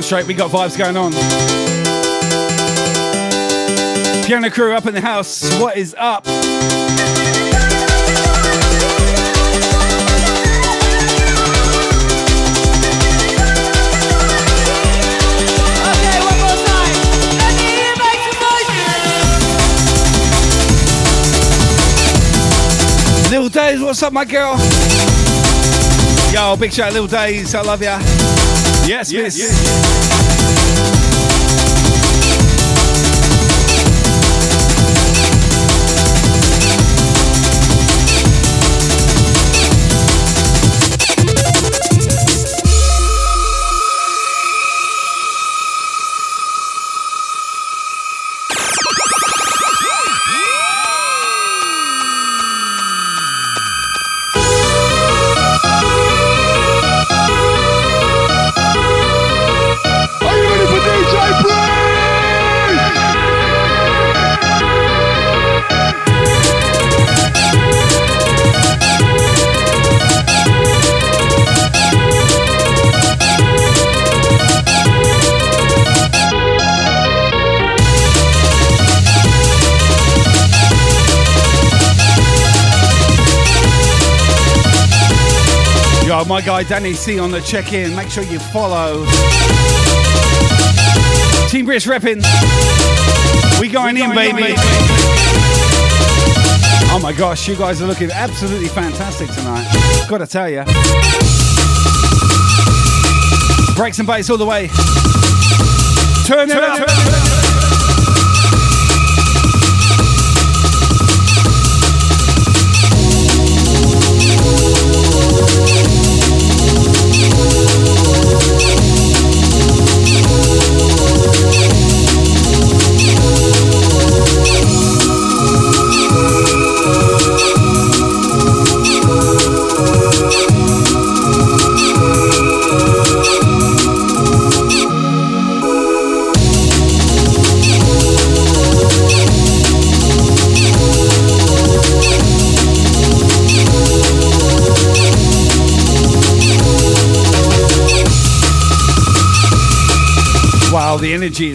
[SPEAKER 5] Straight we got vibes going on. Piano crew up in the house. What is up? Okay, one more time. Little Days, what's up, my girl? Yo, big shout, Little Days, I love ya. Yes, yes, miss. Yes. Guy Danny C on the check in. Make sure you follow. Team British repping. We going, we in, baby. in, baby. Oh my gosh, you guys are looking absolutely fantastic tonight. Gotta tell you. Breaks and bass all the way. Turn, turn it up. Turn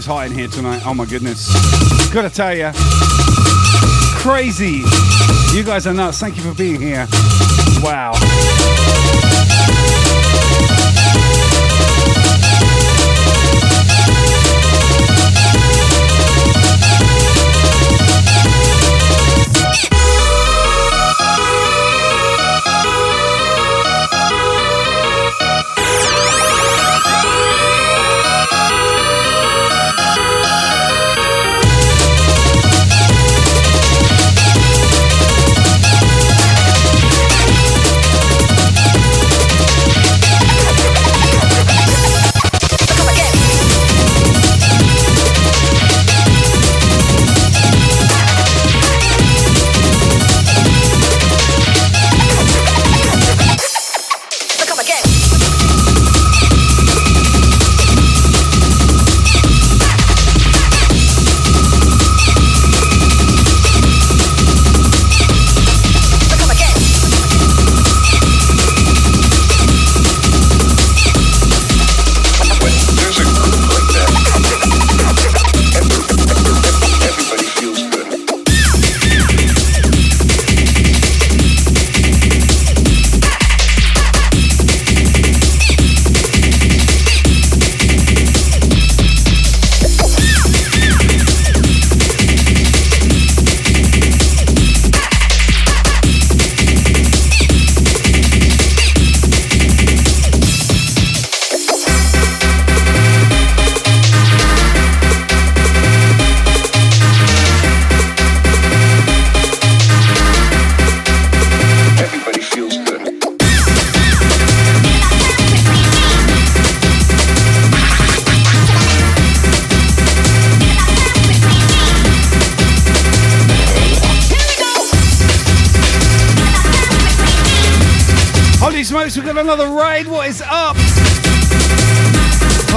[SPEAKER 5] is high in here tonight. Oh my goodness. Gotta tell you, crazy. You guys are nuts. Thank you for being here. Wow.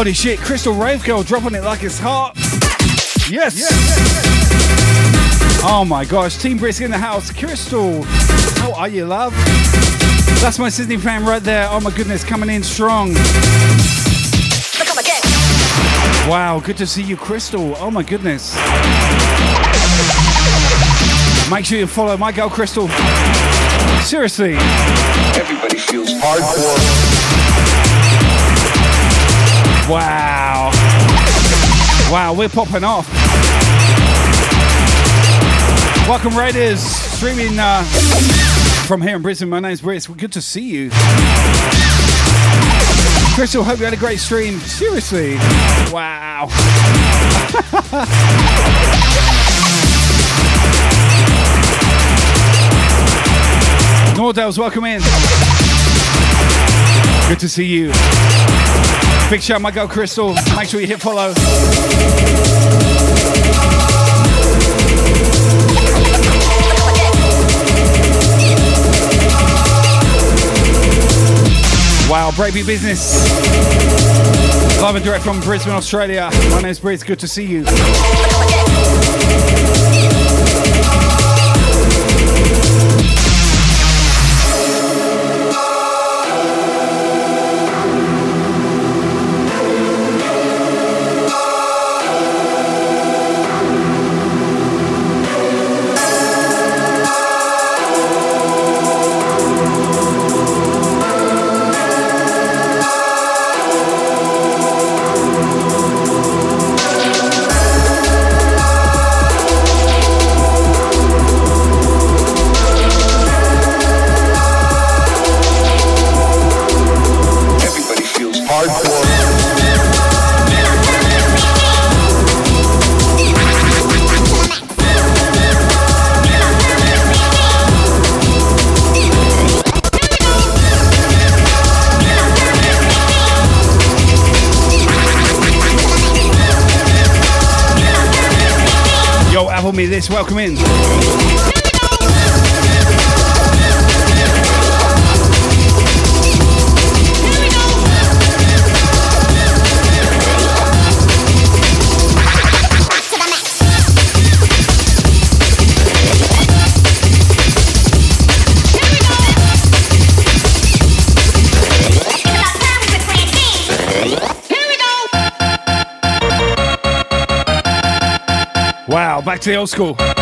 [SPEAKER 5] Holy shit, Crystal Rave Girl dropping it like it's hot. Yes. Oh my gosh, Team Brisk in the house. Crystal, how are you, love? That's my Sydney fan right there. Oh my goodness, coming in strong. Wow, good to see you, Crystal. Oh my goodness. Make sure you follow my girl, Crystal. Seriously.
[SPEAKER 3] Everybody feels hardcore.
[SPEAKER 5] Wow. Wow, we're popping off. Welcome, Raiders. Streaming uh, from here in Brisbane. My name's Brisk. Good to see you. Crystal, hope you had a great stream. Seriously. Wow. Nordales, welcome in. Good to see you. Big shout, my girl Crystal. Make sure you hit follow. Wow, Bravey Business. Live and direct from Brisbane, Australia. My name's Brisk. Good to see you. Me this. Welcome in. Back to the old school.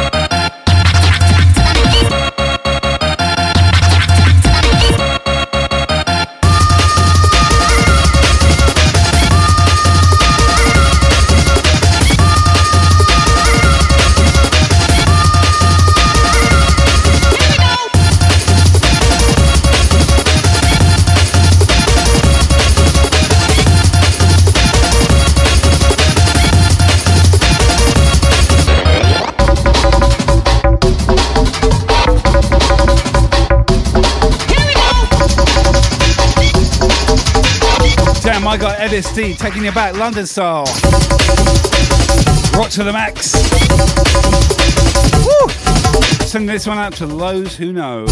[SPEAKER 5] Taking you back London style. Rock to the max. Woo! Send this one out to those who know.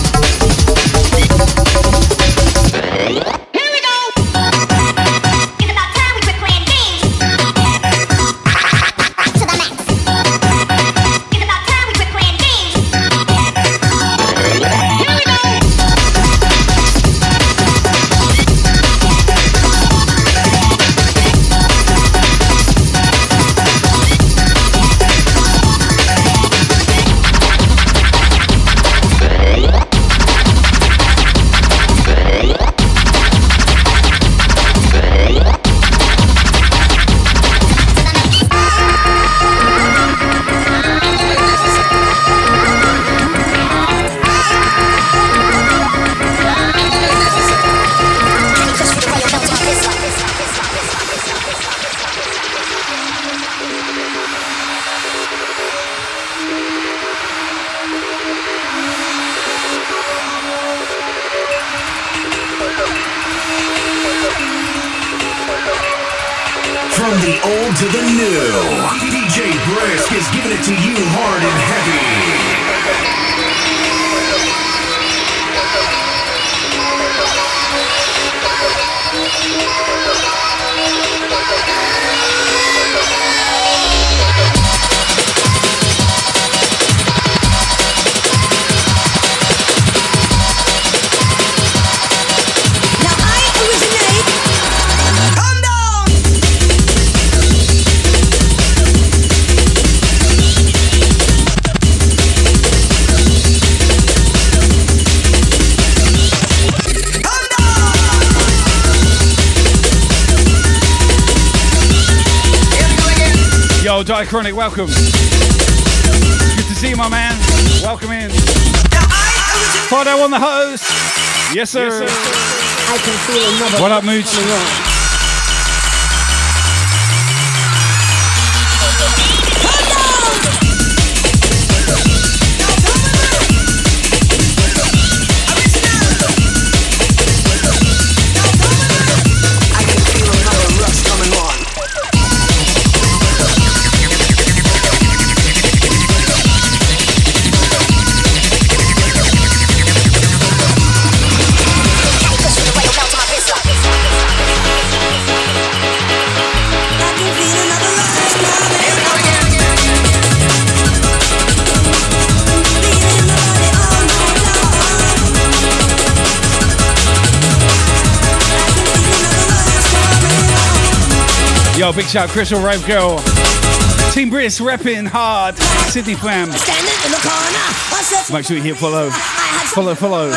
[SPEAKER 8] on to the new. DJ Brisk is giving it to you hard and heavy.
[SPEAKER 5] Thank Yo, Diachronic, welcome. Good to see you, my man. Welcome in. Fido on the host. Yes, sir. Yes, sir.
[SPEAKER 4] I can feel another.
[SPEAKER 5] What up, Mooch? Yo, big shout, Crystal Rave Girl. Team Brisk repping hard. Sydney fam. Make sure you hit follow. Follow, follow.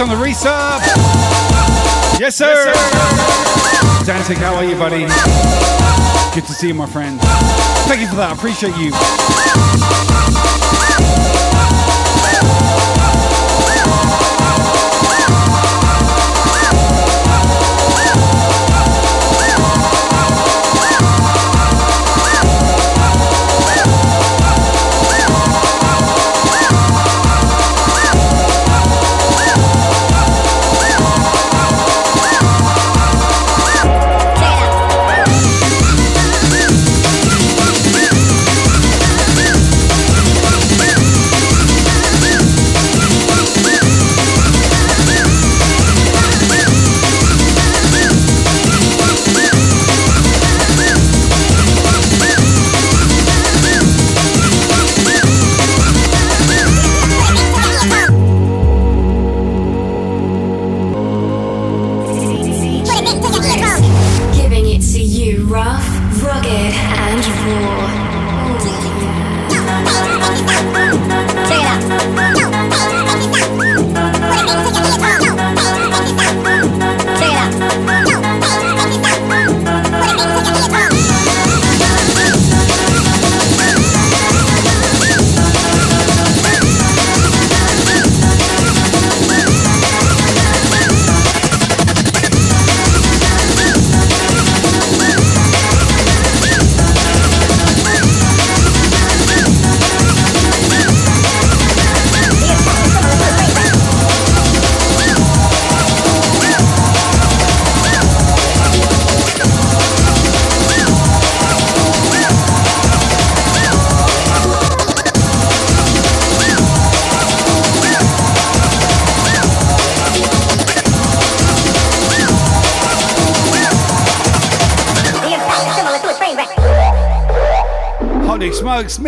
[SPEAKER 5] On the resub. Yes, sir. Dantic, how are you, buddy? Good to see you, my friend. Thank you for that. I appreciate you.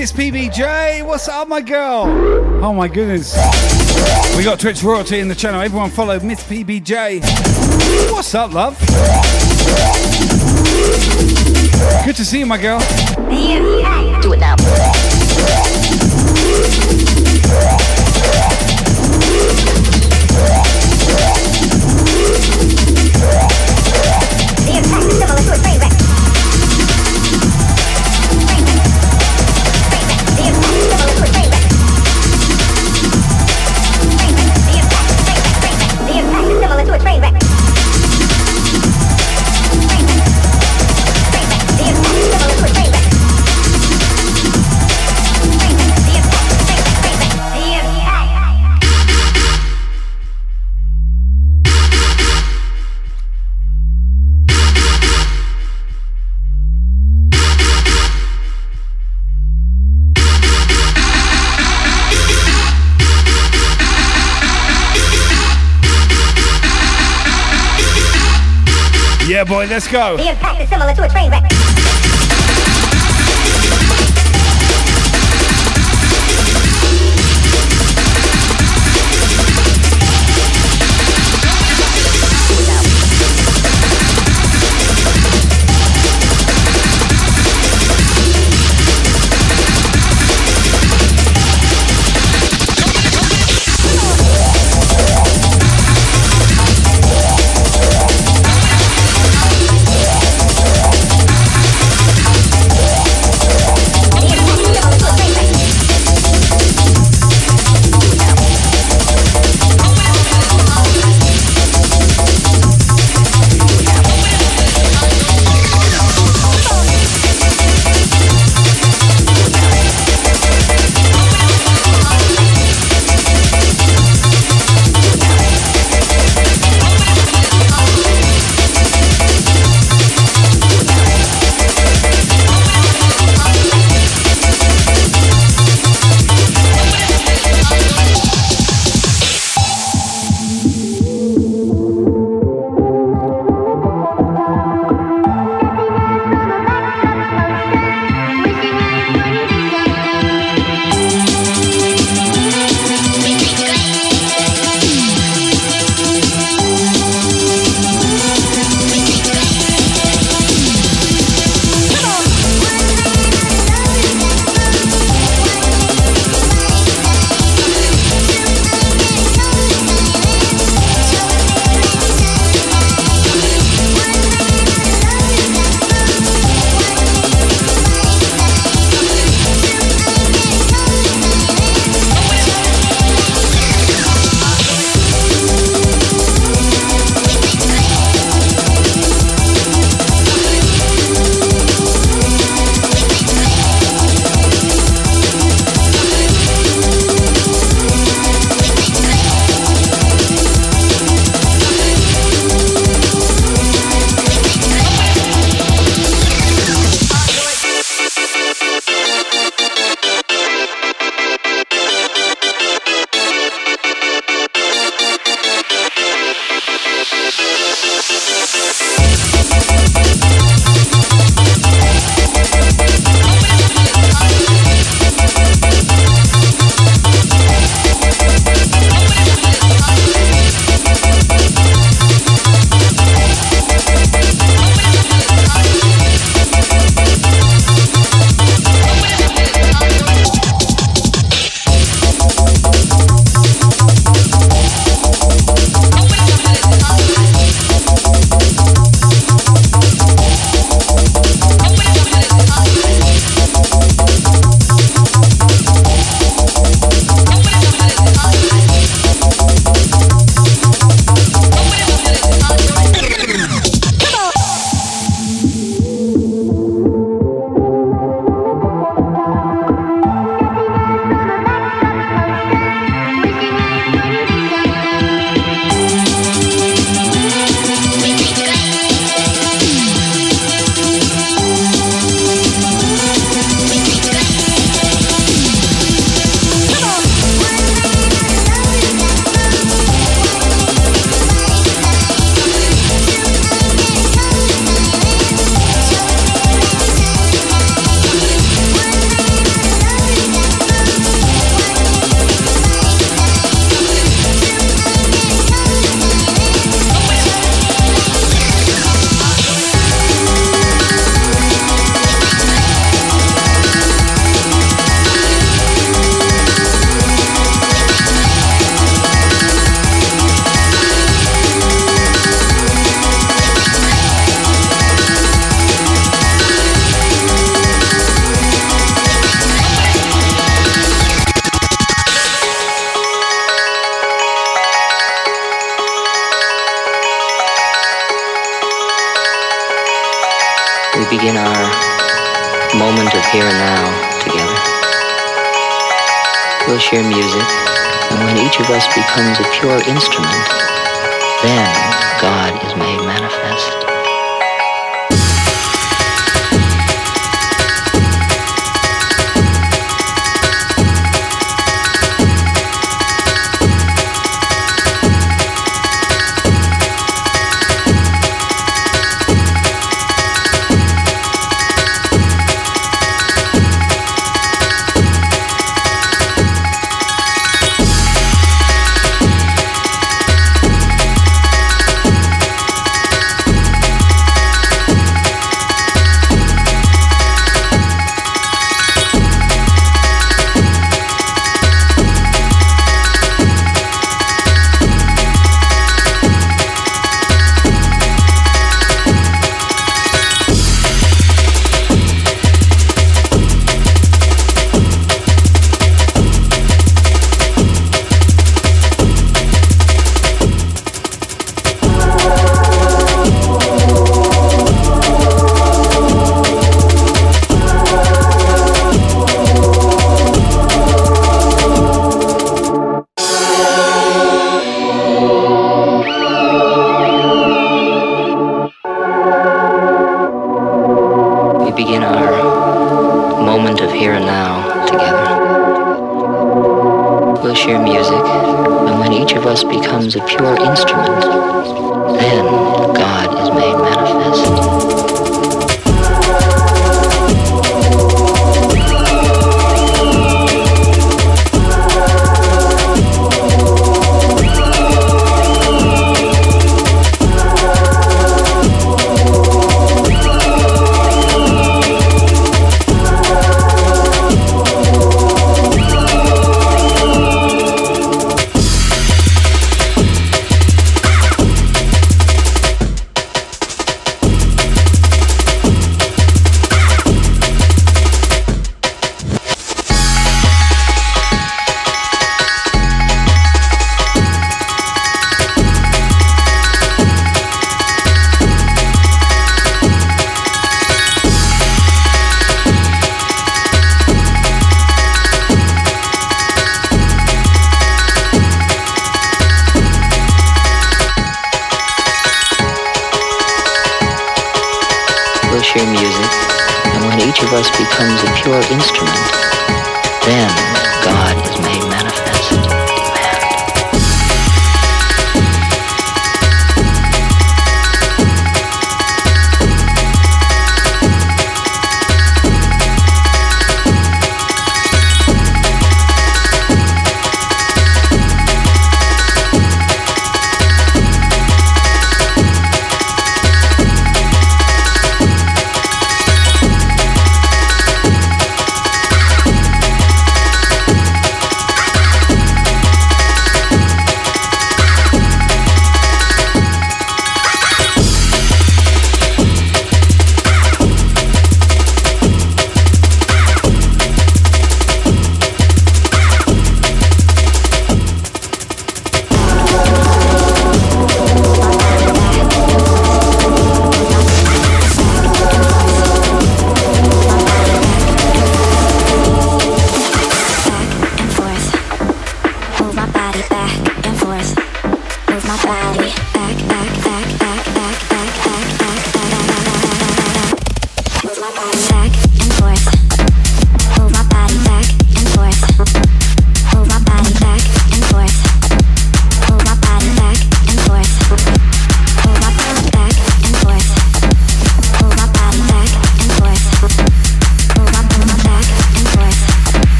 [SPEAKER 5] Miss PBJ, what's up, my girl? Oh my goodness. We got Twitch royalty in the channel. Everyone follow Miss PBJ. What's up, love? Good to see you, my girl.
[SPEAKER 10] Do
[SPEAKER 5] let's go.
[SPEAKER 11] The impact is similar to a train wreck.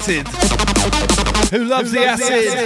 [SPEAKER 5] Acid. Who loves the acid?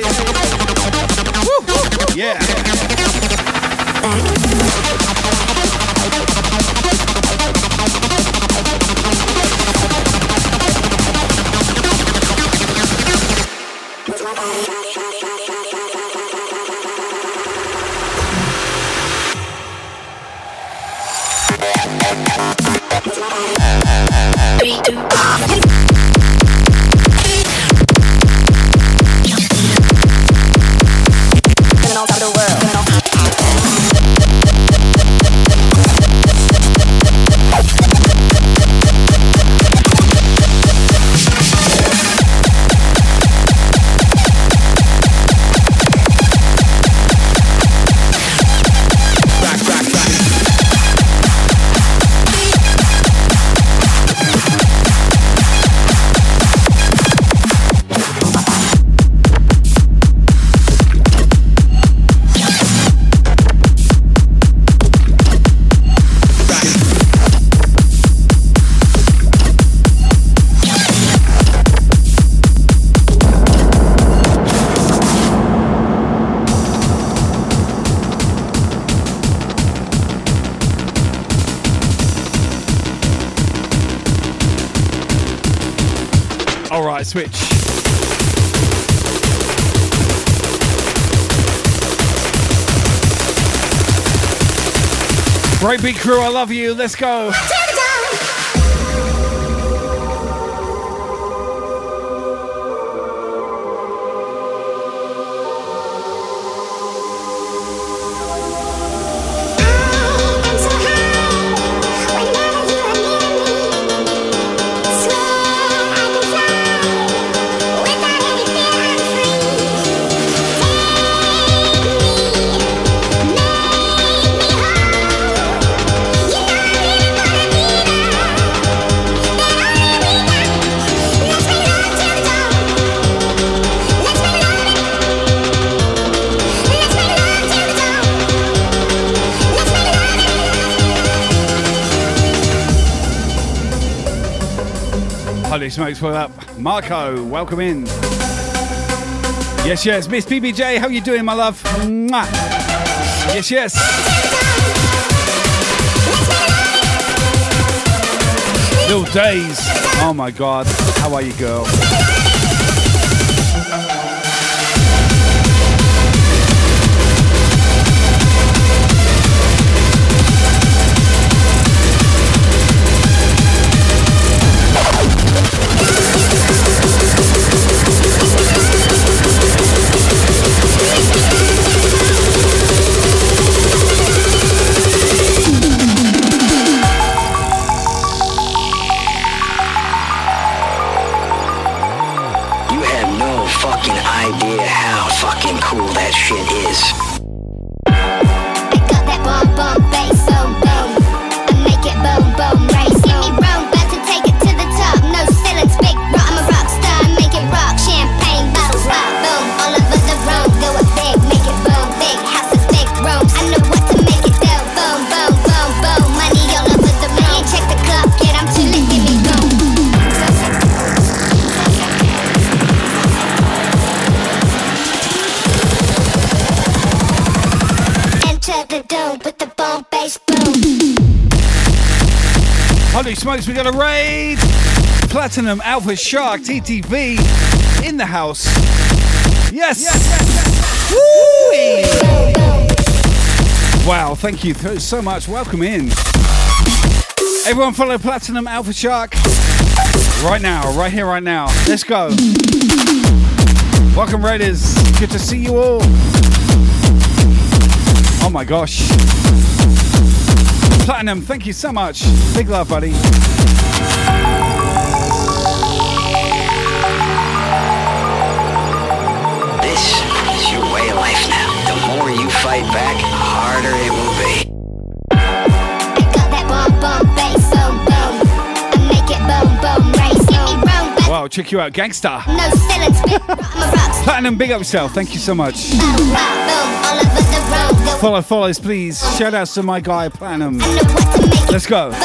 [SPEAKER 5] Love you. Let's go. Smokes, what up? Marco, welcome in. Yes, yes, Miss PBJ, how you doing, my love? Mwah. Yes, yes. Little days. Oh my god. How are you, girl?
[SPEAKER 12] Cool
[SPEAKER 5] we got a raid! Platinum Alpha Shark TTV in the house. Yes! Woo-wee. Wow, thank you so much. Welcome in. Everyone follow Platinum Alpha Shark right now, right here, right now. Let's go. Welcome, Raiders. Good to see you all. Oh my gosh. Platinum, thank you so much. Big love, buddy.
[SPEAKER 12] This is your way of life now. The more you fight back, harder it will be.
[SPEAKER 6] Got that bomb bomb bass boom boom. I make it boom boom race. Get me wrong, but
[SPEAKER 5] Wow, check you out, Gangster.
[SPEAKER 6] no ceilings. I'm a.
[SPEAKER 5] Platinum, big up yourself. Thank you so much.
[SPEAKER 6] Oh, Battle boom. All over the room, do
[SPEAKER 5] Follow, follows, please. Shout outs to my guy, Platinum.
[SPEAKER 6] I know what to make it
[SPEAKER 5] Let's go.
[SPEAKER 6] boom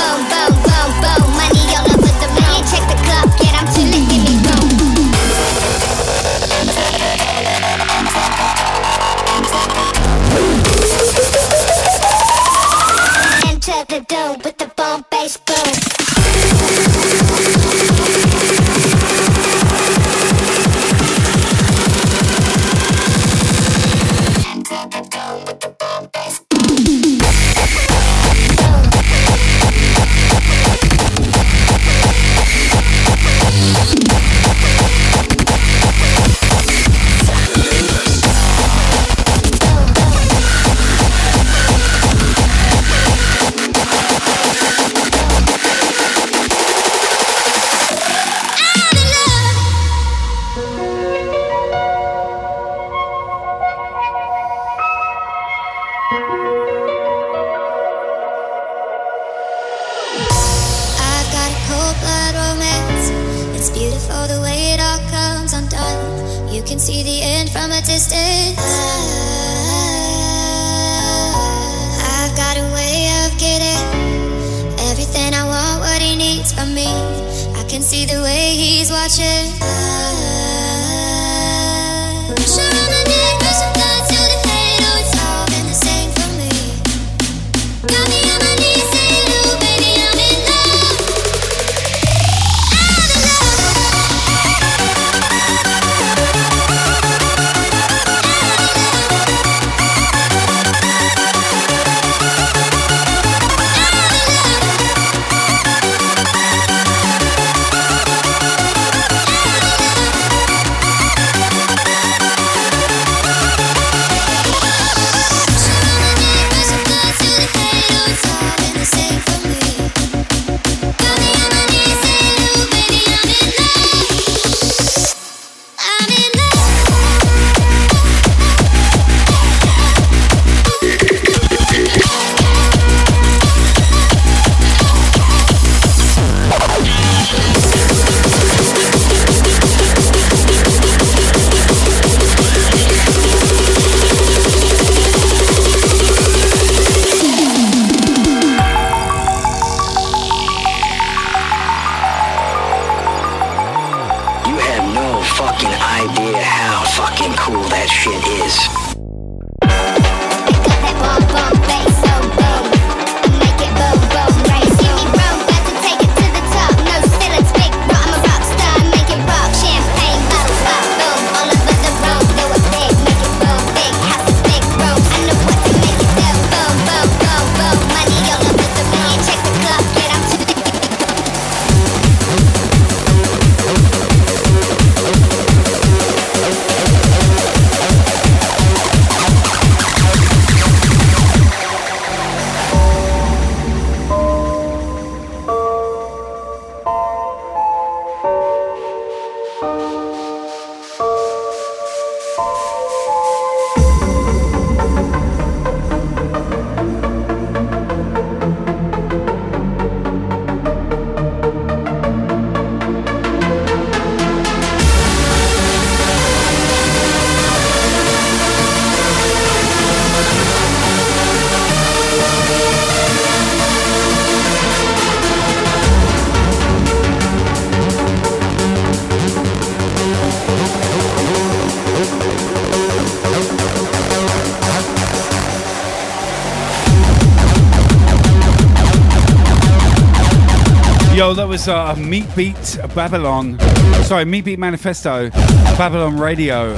[SPEAKER 12] well, that
[SPEAKER 5] was uh, Meatbeat Babylon. Sorry, Meat Beat Manifesto, Babylon Radio.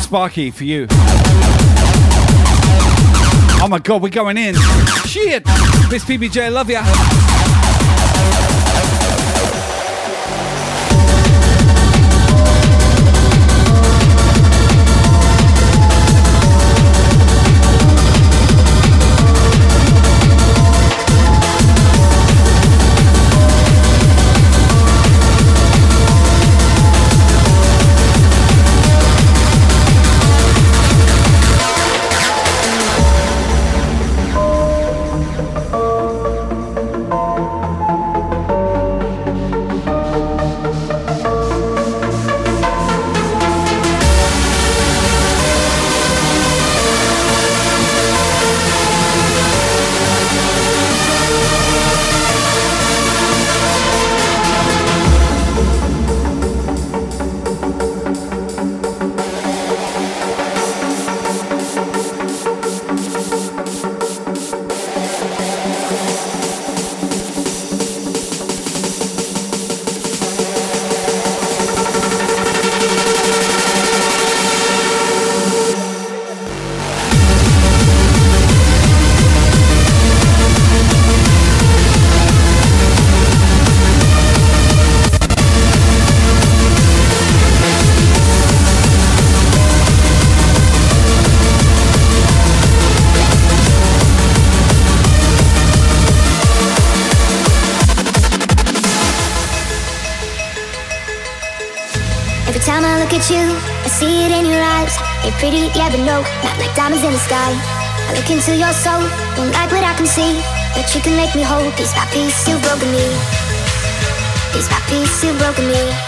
[SPEAKER 5] Sparky, for you. Oh my god, we're going in. Shit! Miss PBJ, love ya.
[SPEAKER 6] broke me.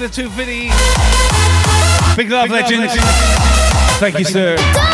[SPEAKER 6] the
[SPEAKER 5] two 250. Big love,
[SPEAKER 6] Big legend. Love,
[SPEAKER 5] legend.
[SPEAKER 6] Thank,
[SPEAKER 5] Thank you, sir.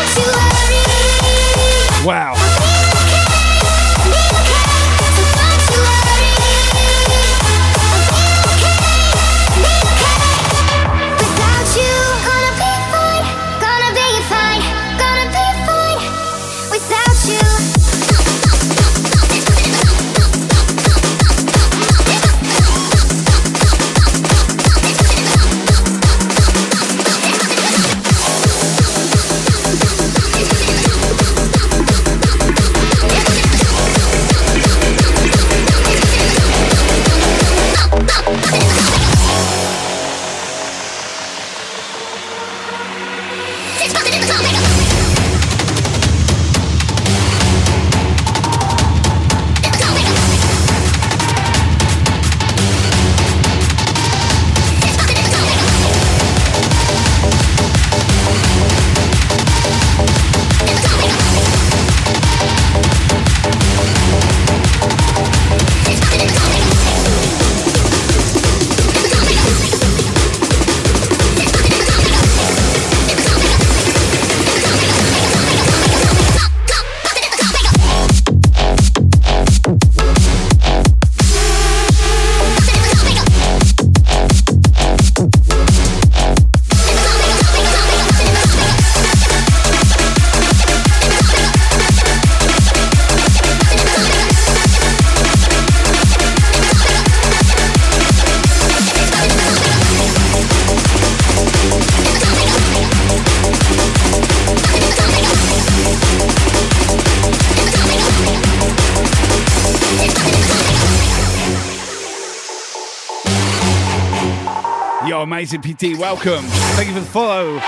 [SPEAKER 5] D. Welcome. Thank you for the follow.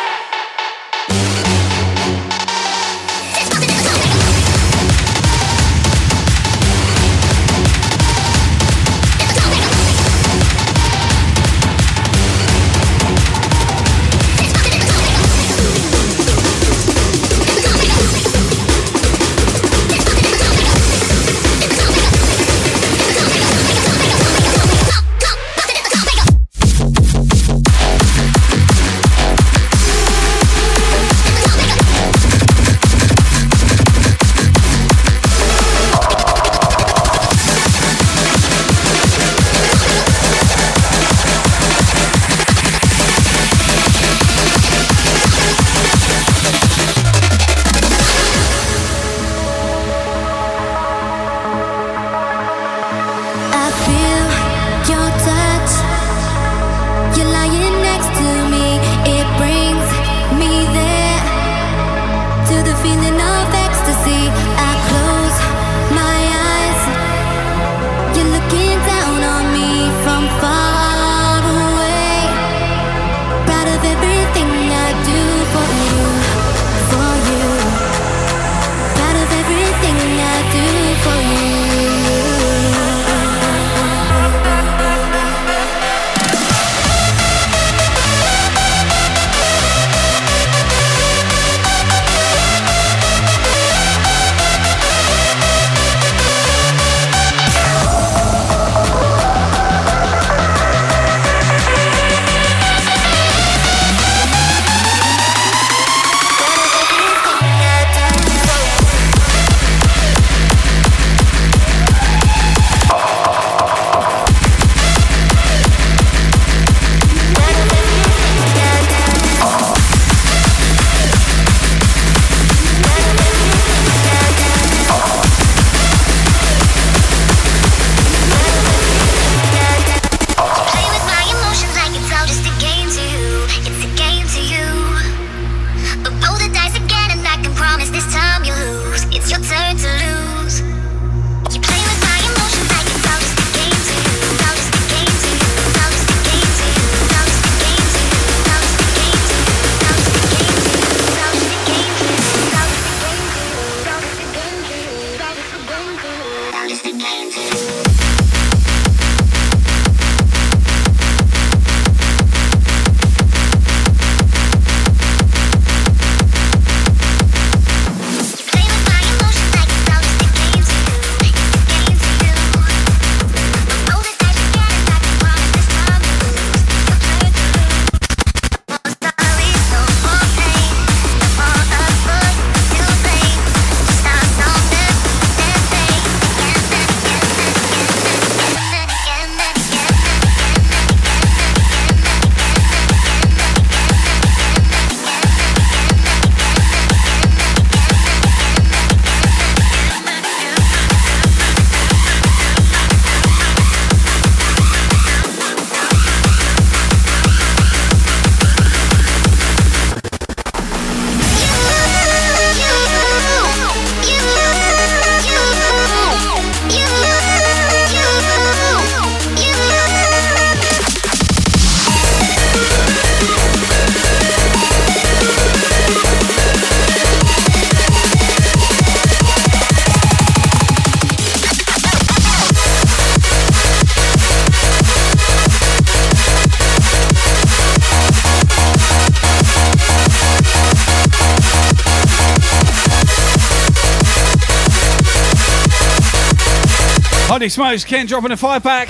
[SPEAKER 11] Holy smokes, Ken dropping a five pack.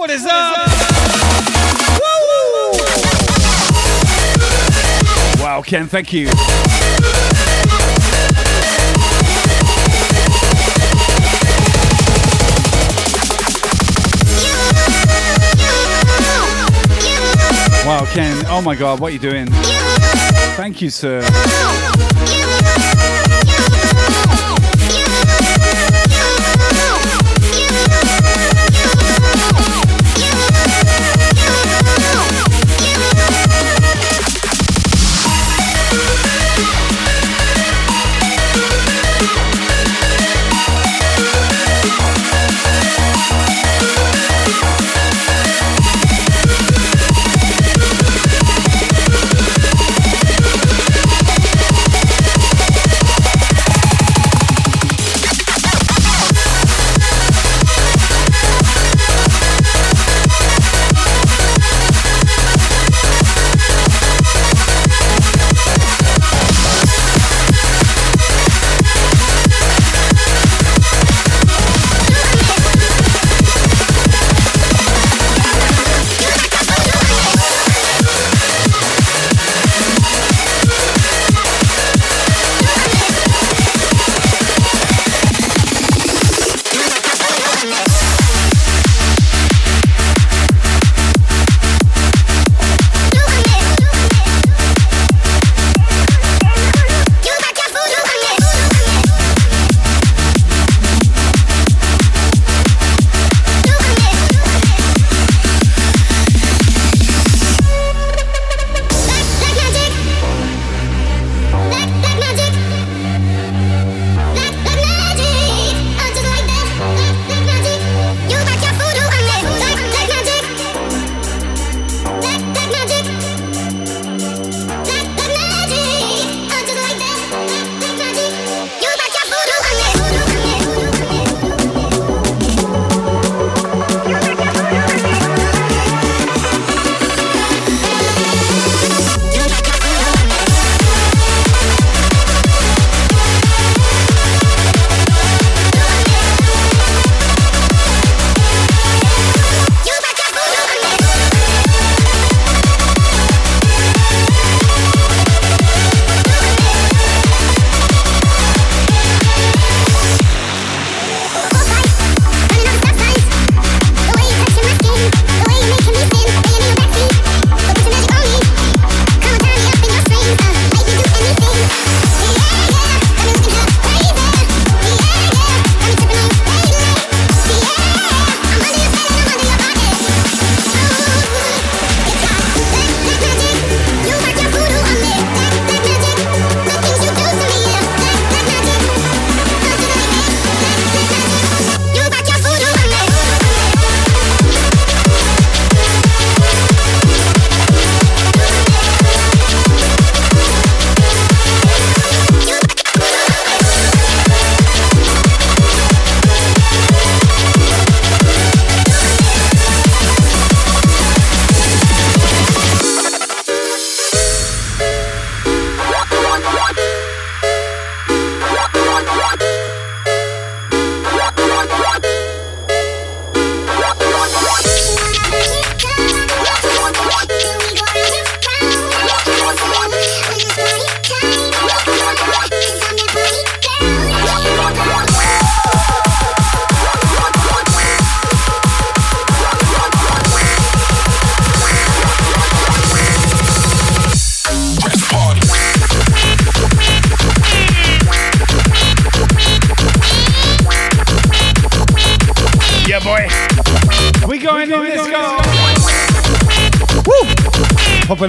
[SPEAKER 11] What is? Woo! Wow, Ken, thank you. Wow, Ken. Oh my God, what are you doing? Thank you, sir.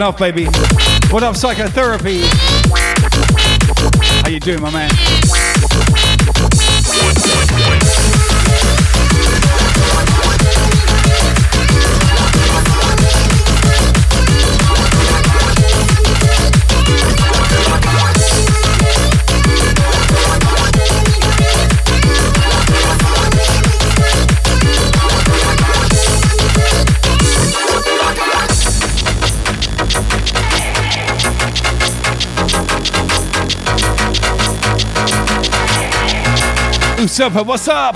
[SPEAKER 11] Off, baby. What up, psychotherapy? How you doing, my man? Christopher, what's up?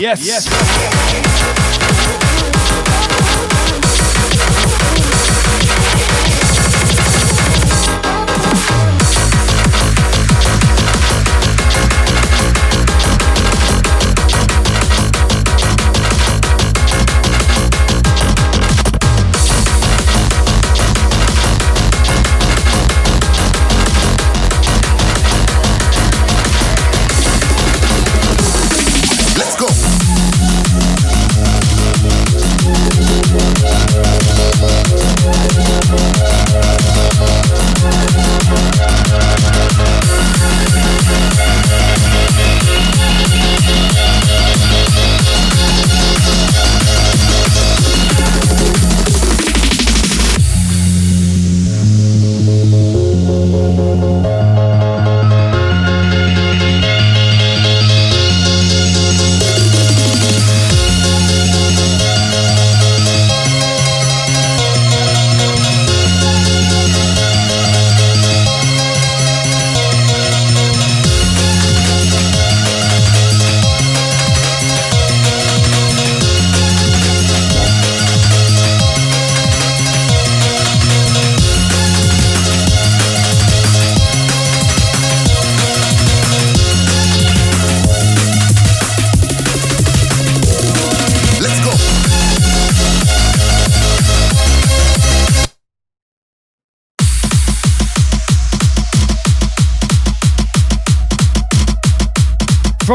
[SPEAKER 5] Yes. Yes.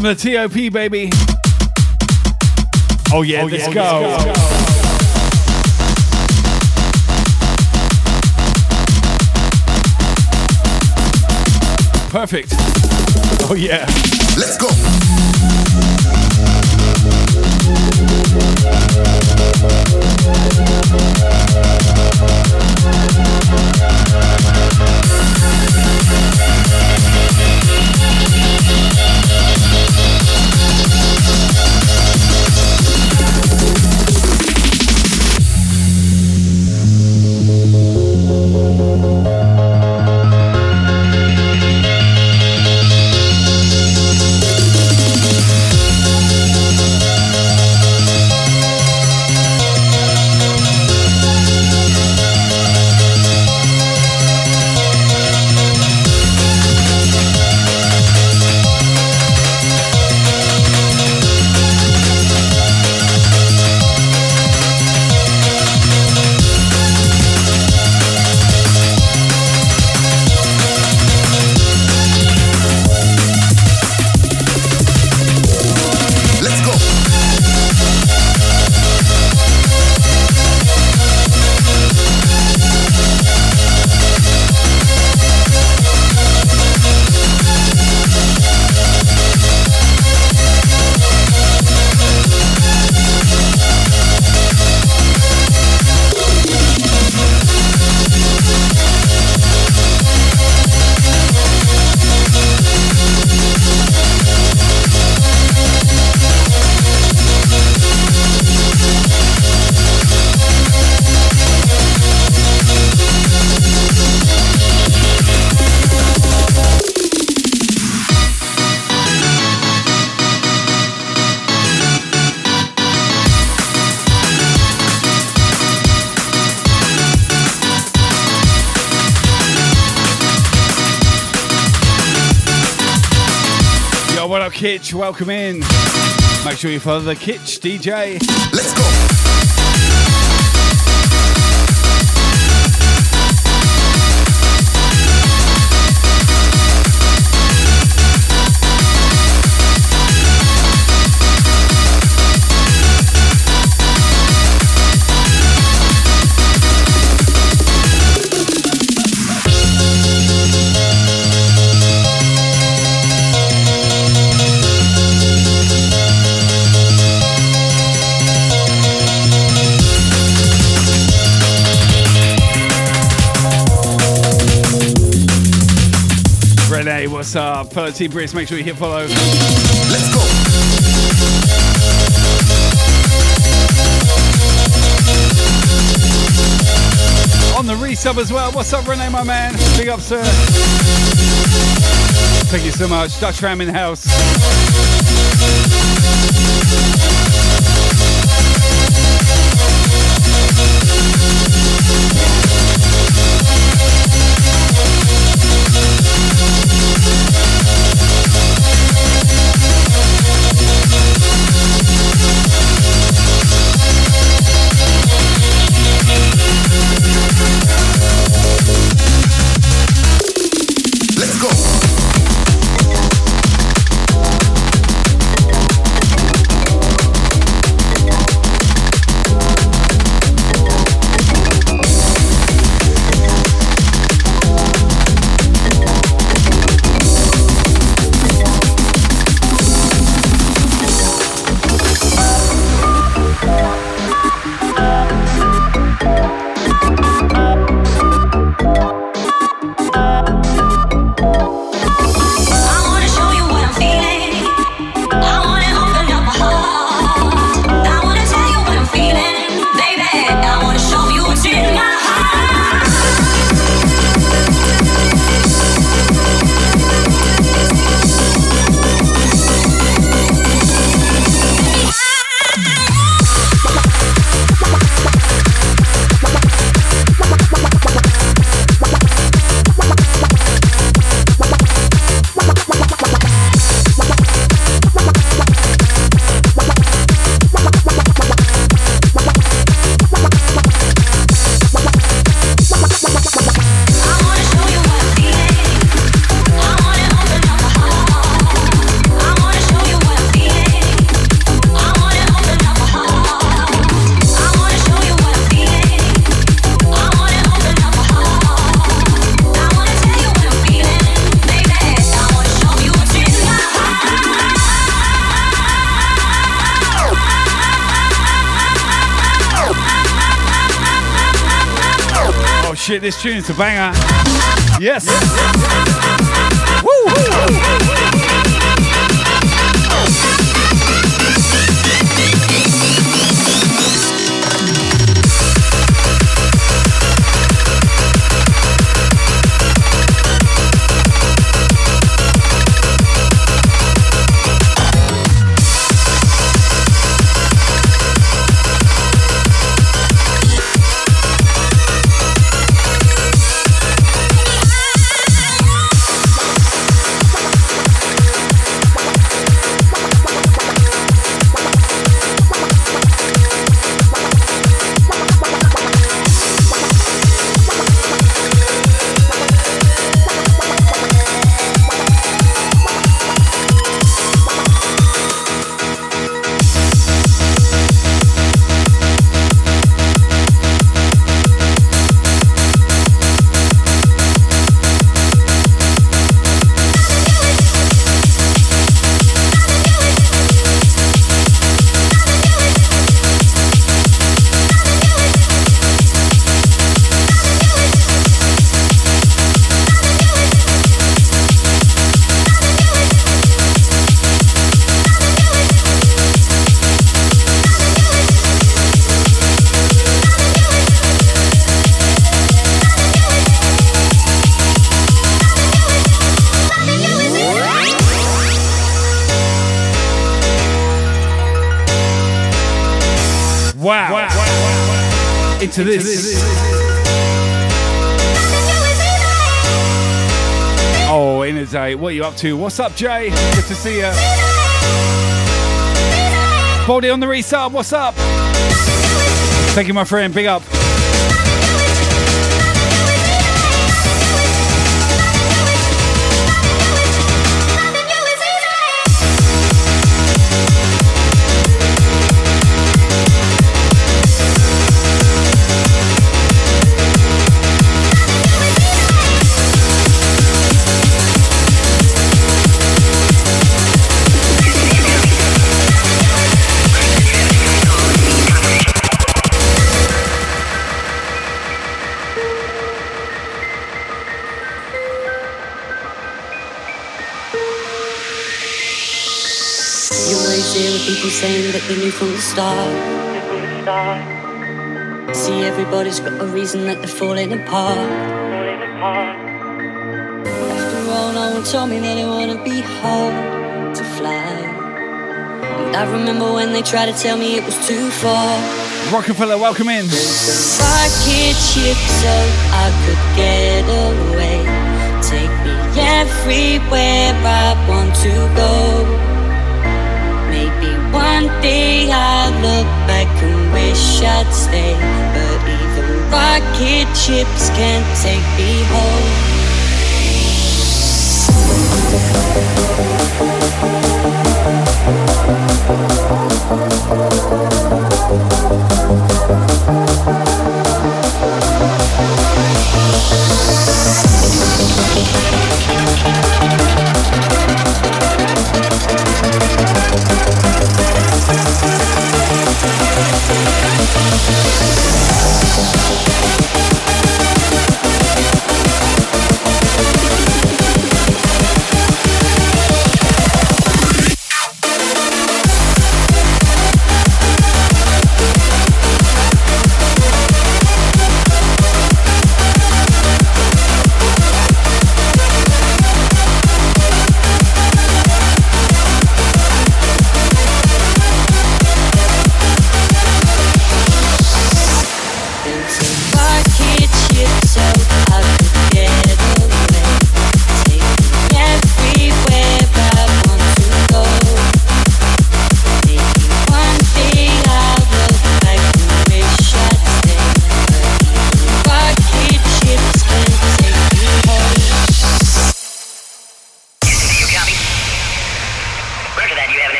[SPEAKER 5] From the TOP, baby. Oh, yeah, oh, let's go. Perfect. Oh, yeah.
[SPEAKER 8] Let's go.
[SPEAKER 5] Welcome in. Make sure you follow the Kitch DJ.
[SPEAKER 8] Let's go.
[SPEAKER 5] What's? Fellow T Brisk, make sure you hit follow.
[SPEAKER 8] Let's go.
[SPEAKER 5] On the resub as well. What's up, Renee, my man? Big up, sir. Thank you so much. Dutch Ram in the house. Tune's a banger. Yes. What's up, Jay? Good to see you. Baldy on the resub. What's up? Thank you, my friend. Big up.
[SPEAKER 13] Saying that they knew from the start. See, everybody's got a reason that they're falling apart. After all, no one told me that it wouldn't be hard to fly. And I remember when they tried to tell me it was too far.
[SPEAKER 5] Rockefeller, welcome in.
[SPEAKER 13] Rocket ship so I could get away. Take me everywhere I want to go. One day I'll look back and wish I'd stay. But even rocket ships can't take me home.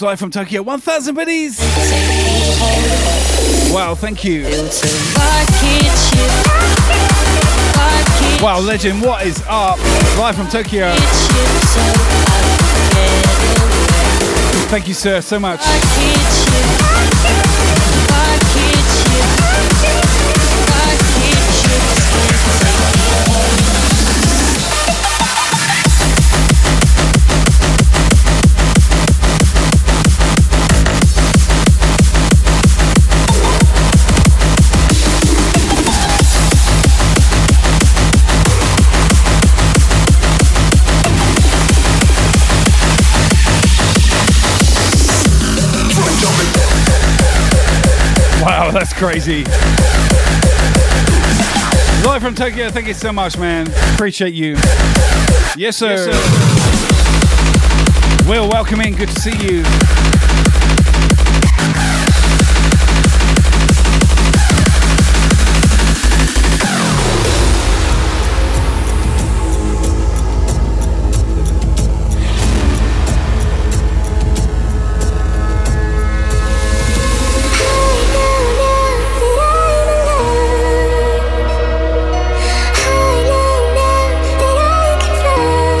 [SPEAKER 5] Live from Tokyo. 1,000 biddies. Wow, thank you. Wow, legend, what is up? Live from Tokyo. Thank you, sir, so much. That's crazy. Live from Tokyo, thank you so much, man. Appreciate you. Yes, sir. Will, welcome in. Good to see you.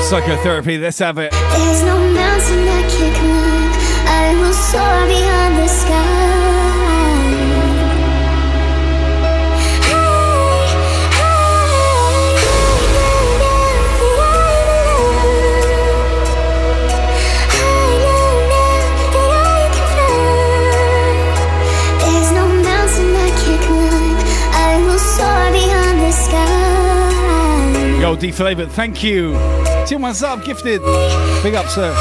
[SPEAKER 5] Psychotherapy, let's have it.
[SPEAKER 6] There's no mountain I can't climb. I will soar beyond the sky. There's no mountain I can't climb. I will soar beyond the sky.
[SPEAKER 5] Yo, D Flavored, thank you. Tim, what's up? Gifted. Big up, sir.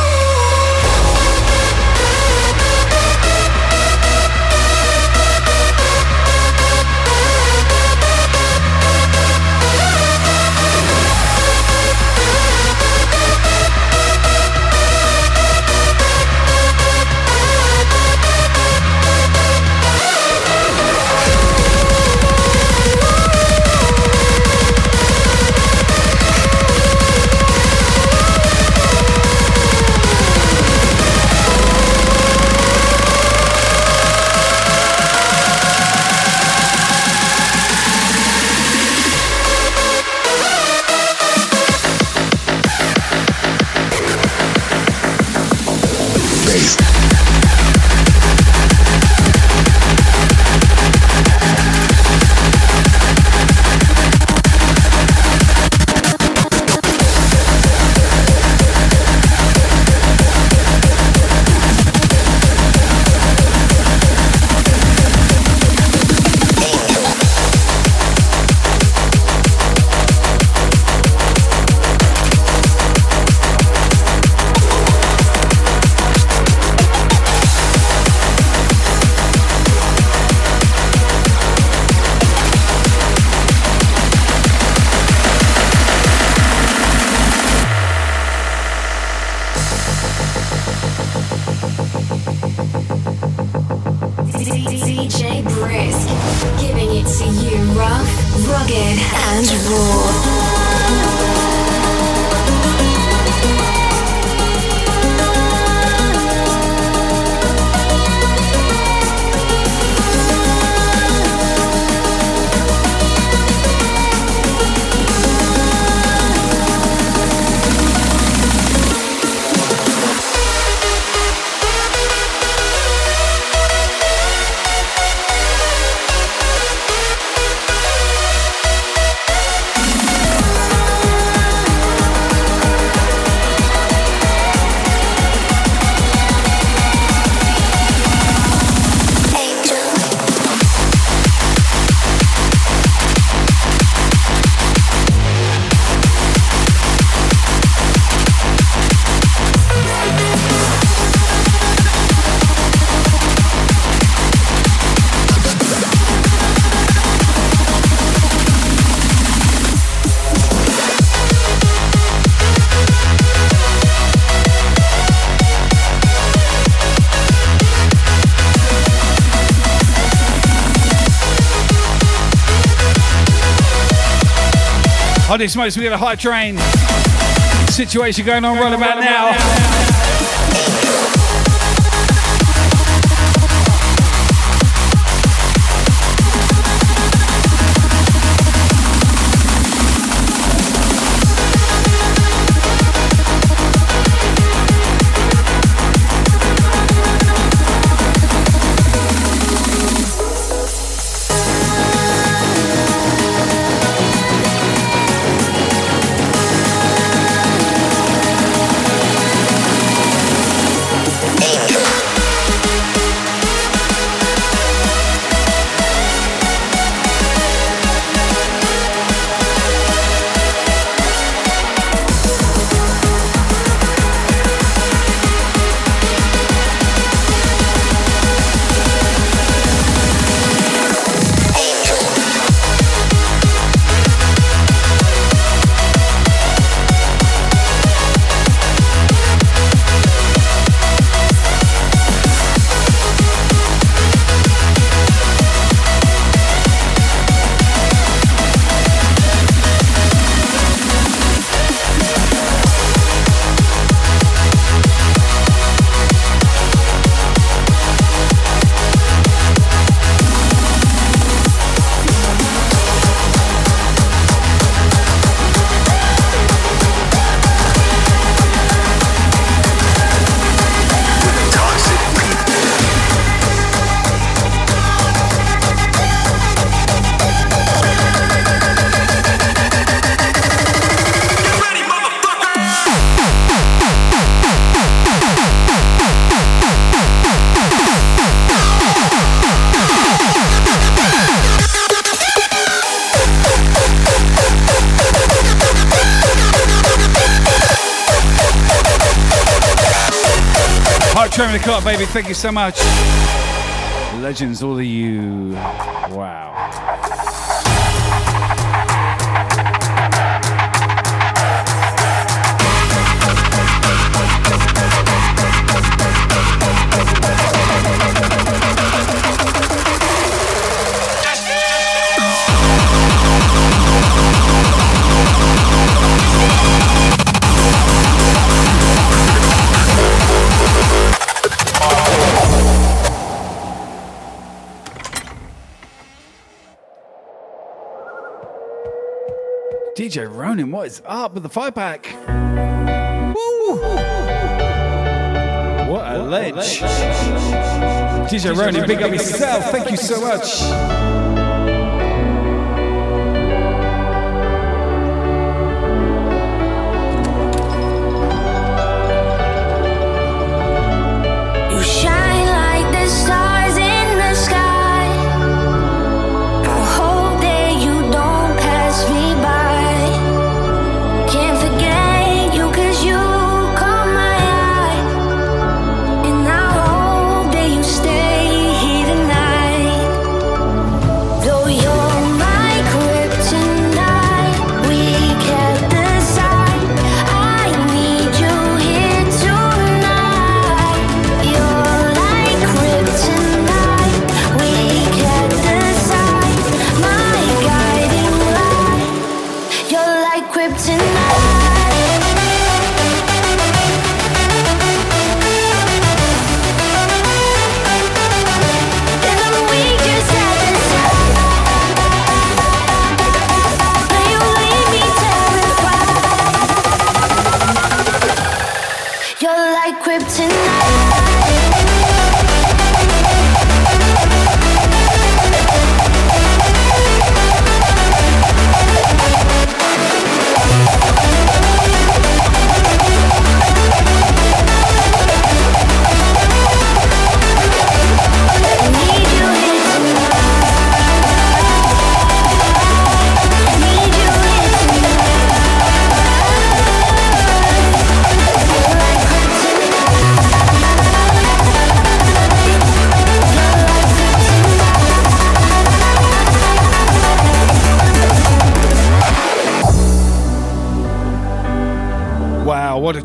[SPEAKER 5] Holy smokes, we got a hype train situation going on right about now. Thank so much. Legends, what is up with the five pack? What a
[SPEAKER 14] ledge. DJ Ronnie, big up yourself. Thank you so much.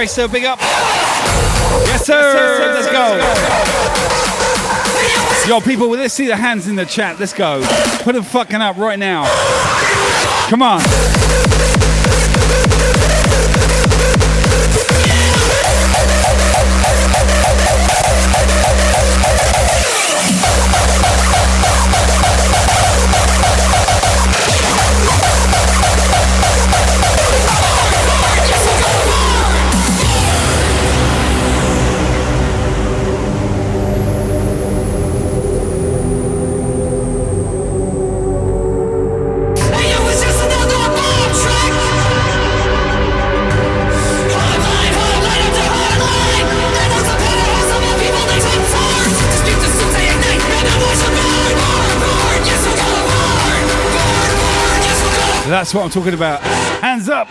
[SPEAKER 14] Racer, big up. Yes, sir. Yes, sir. Let's, go. Yo, people, let's see the hands in the chat. Let's go. Put them fucking up right now. Come on. That's what I'm talking about. Hands up.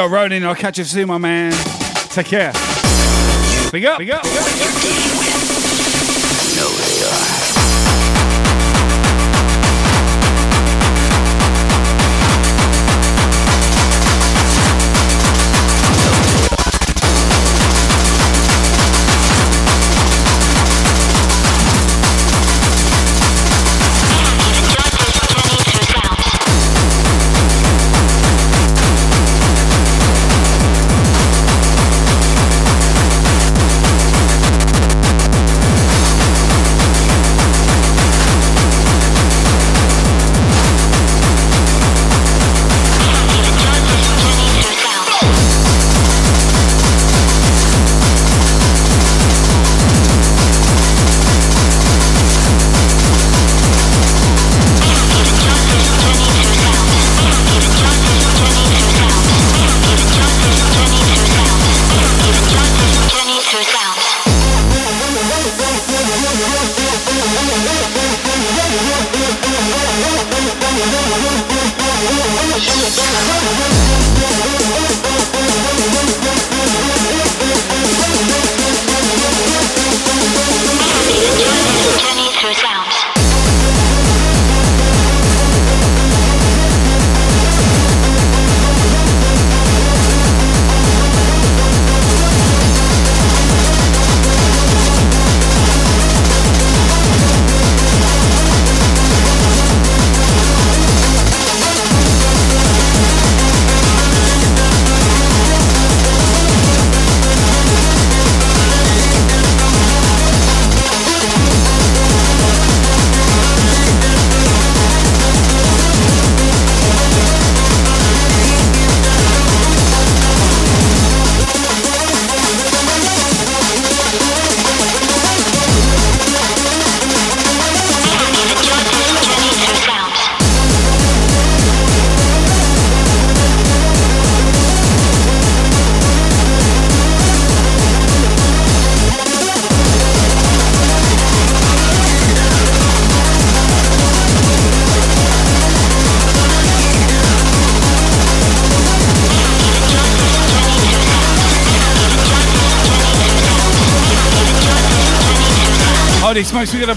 [SPEAKER 15] Yo, Ronin, I'll catch you soon, my man. Take care. Big up, big up. Big up, big up.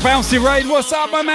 [SPEAKER 15] Bouncy raid. What's up, my man?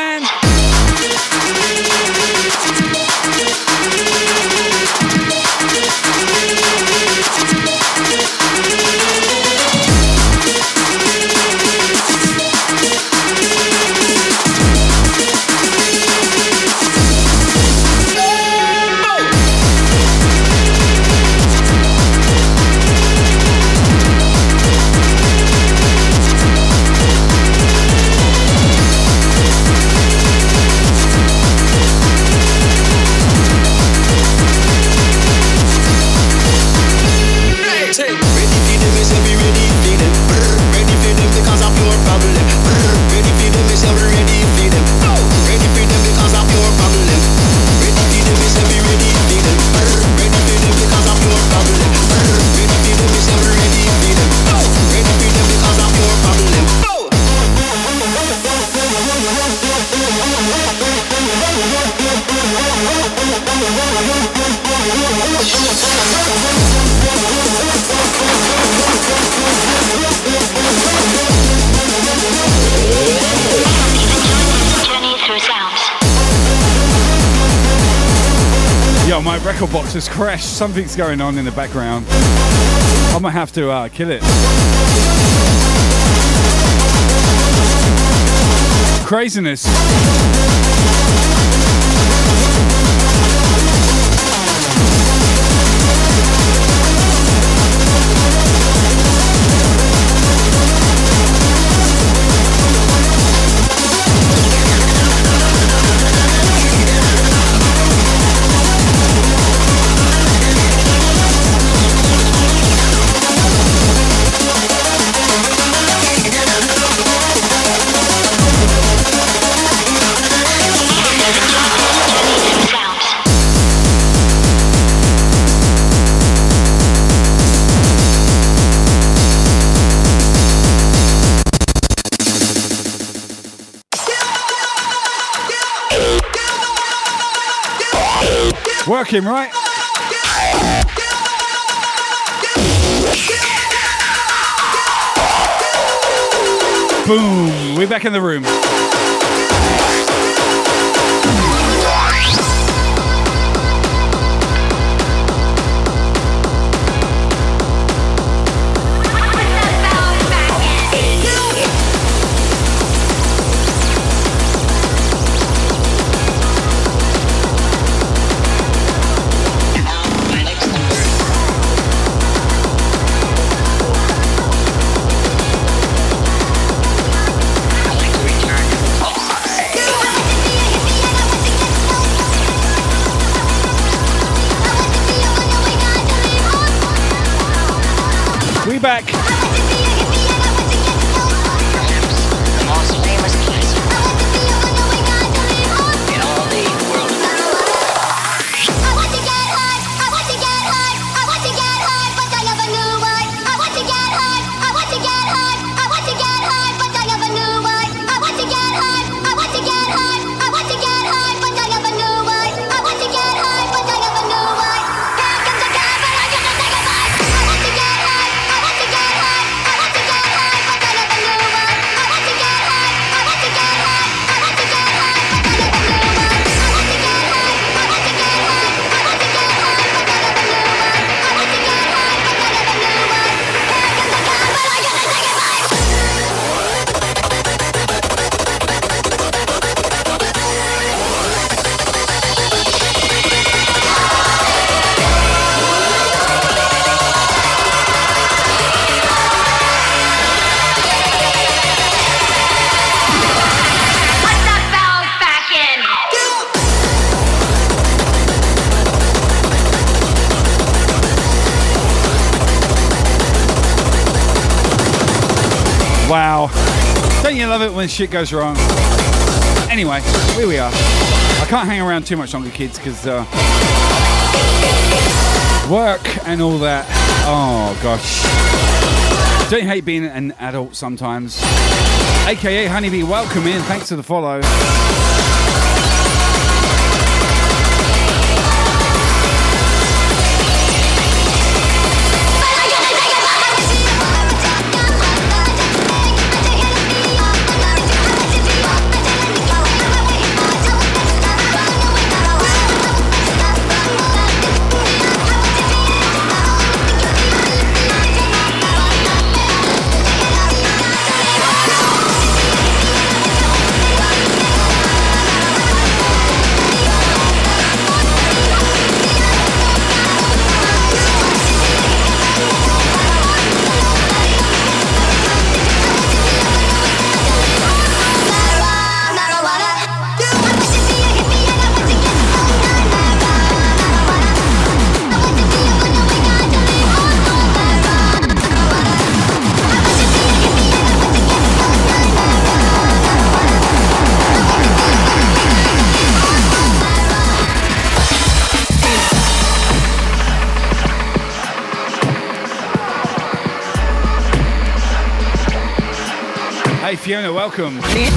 [SPEAKER 6] Something's going on in the background. I might have to uh, kill it. Craziness. Working, right? Boom. We're back in the room. Back. Shit goes wrong? Anyway, here we are. I can't hang around too much longer, kids, because uh, work and all that. Oh, gosh. Don't hate being an adult sometimes? AKA Honeybee, welcome in. Thanks for the follow. Welcome.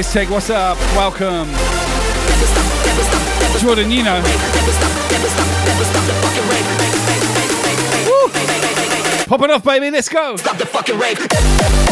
[SPEAKER 16] Fist Tech, what's up? Welcome. Jordan, you know. Popping off, baby, let's go. Stop the fucking rape.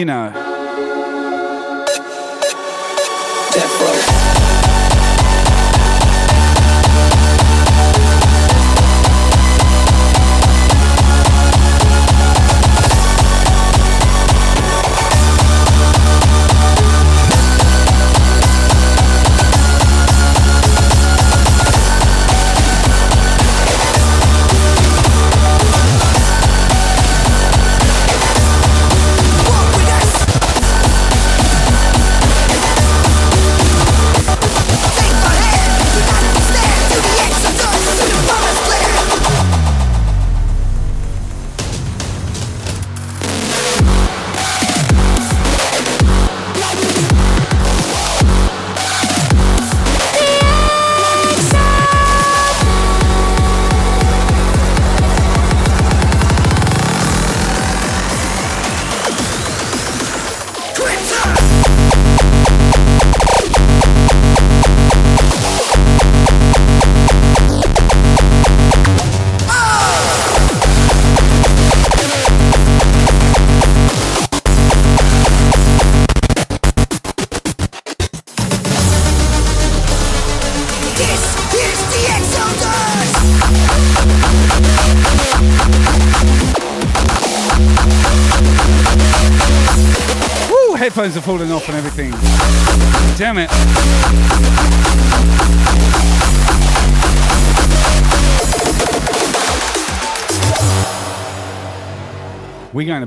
[SPEAKER 5] you
[SPEAKER 16] know,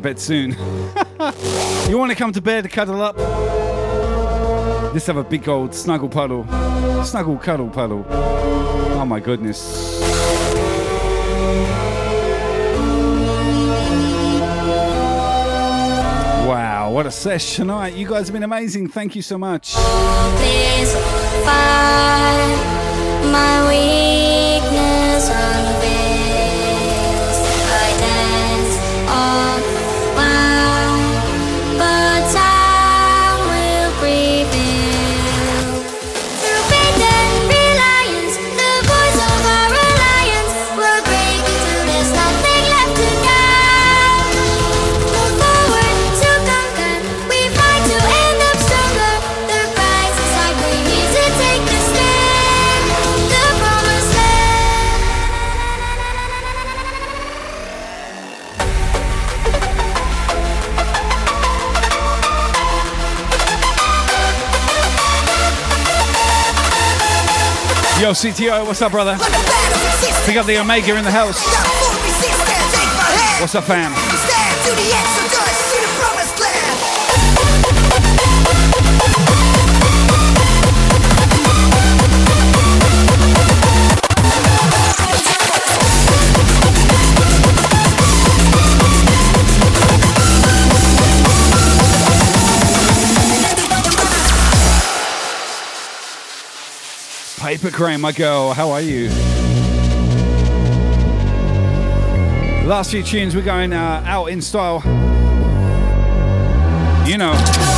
[SPEAKER 5] bed soon. you want to come to bed to cuddle up? Let's have a big old snuggle puddle. Snuggle cuddle puddle. Oh my goodness. Wow, what a sesh tonight. You guys have been amazing. Thank you so much. CTO, what's up, brother? Pick up the Omega in the house. What's up, fam? Crane, my girl, how are you? Last few tunes, we're going uh, out in style. You know.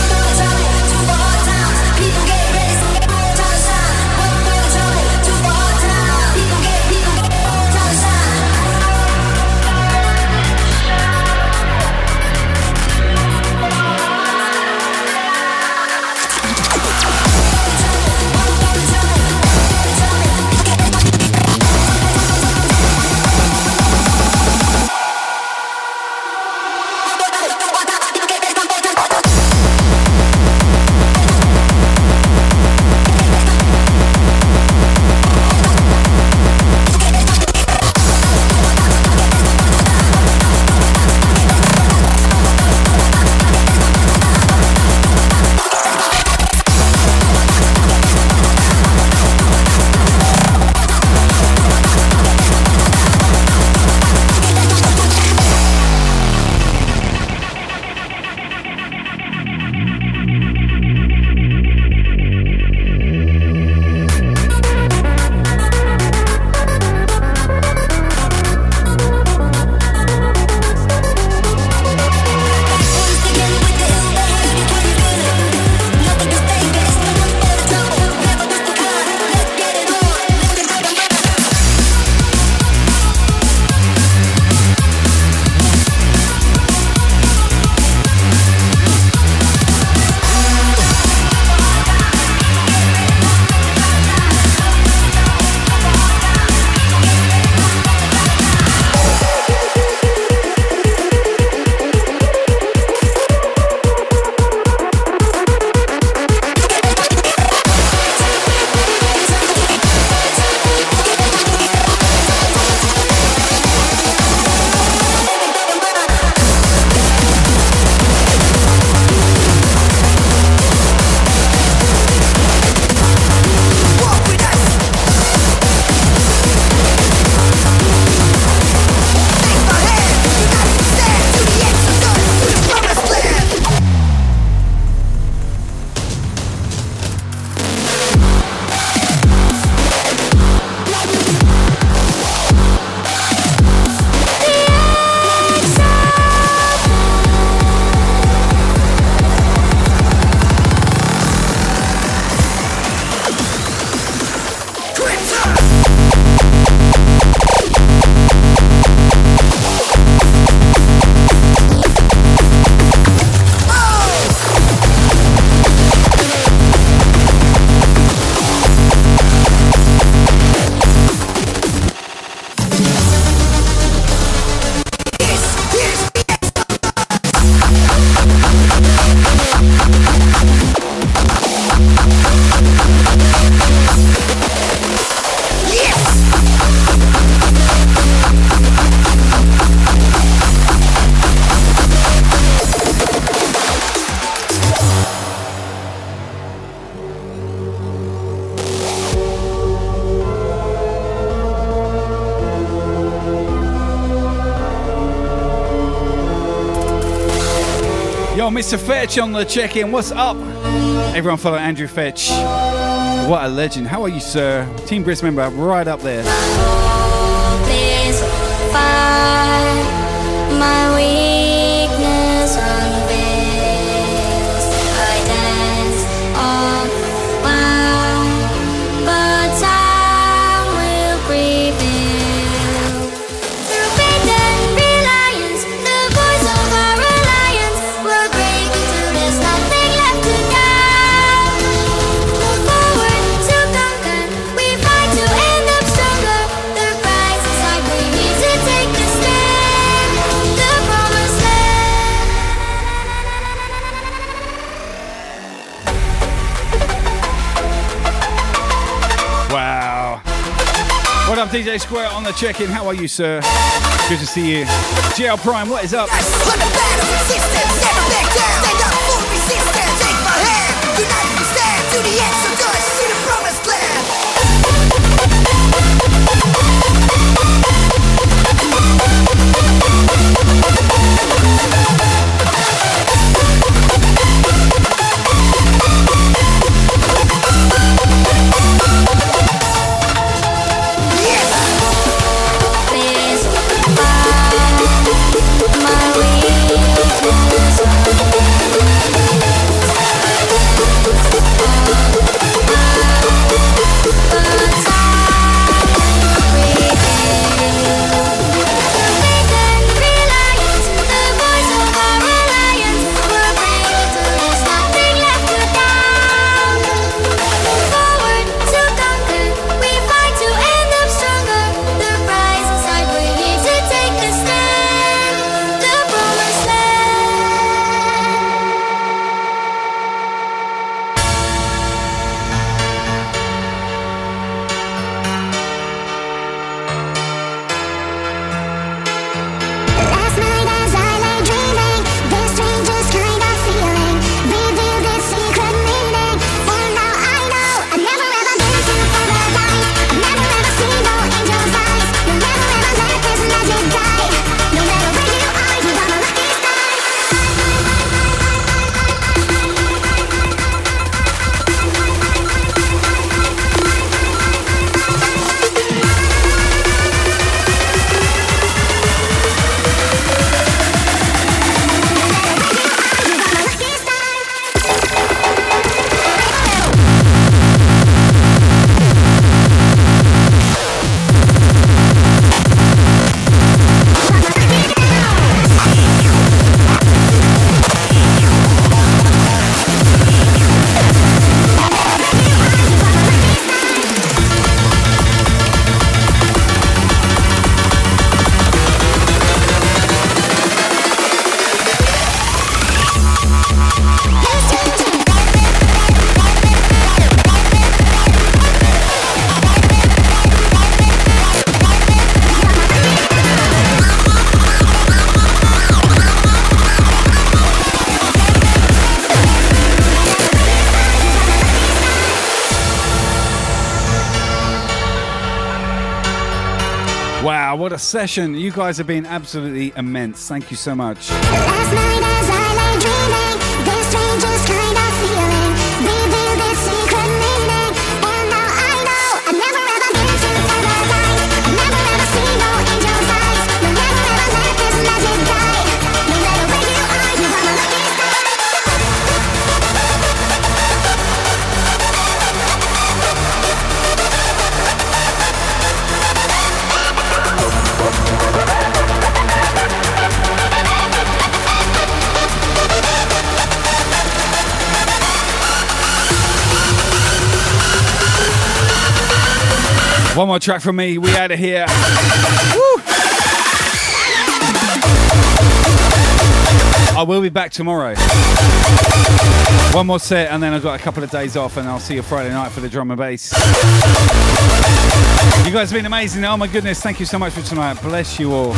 [SPEAKER 11] Mr. Fetch on the check-in. What's up? Everyone follow Andrew Fetch. What a legend. How are you, sir? Team Brisk member, right up there. Square on the check-in? How are you, sir? Good to see you. GL Prime, what is up? Session. You guys have been absolutely immense. Thank you so much. One more track from me. We out of here. Woo! I will be back tomorrow. One more set, and then I've got a couple of days off, and I'll see you Friday night for the drum and bass. You guys have been amazing. Oh my goodness, thank you so much for tonight. Bless you all.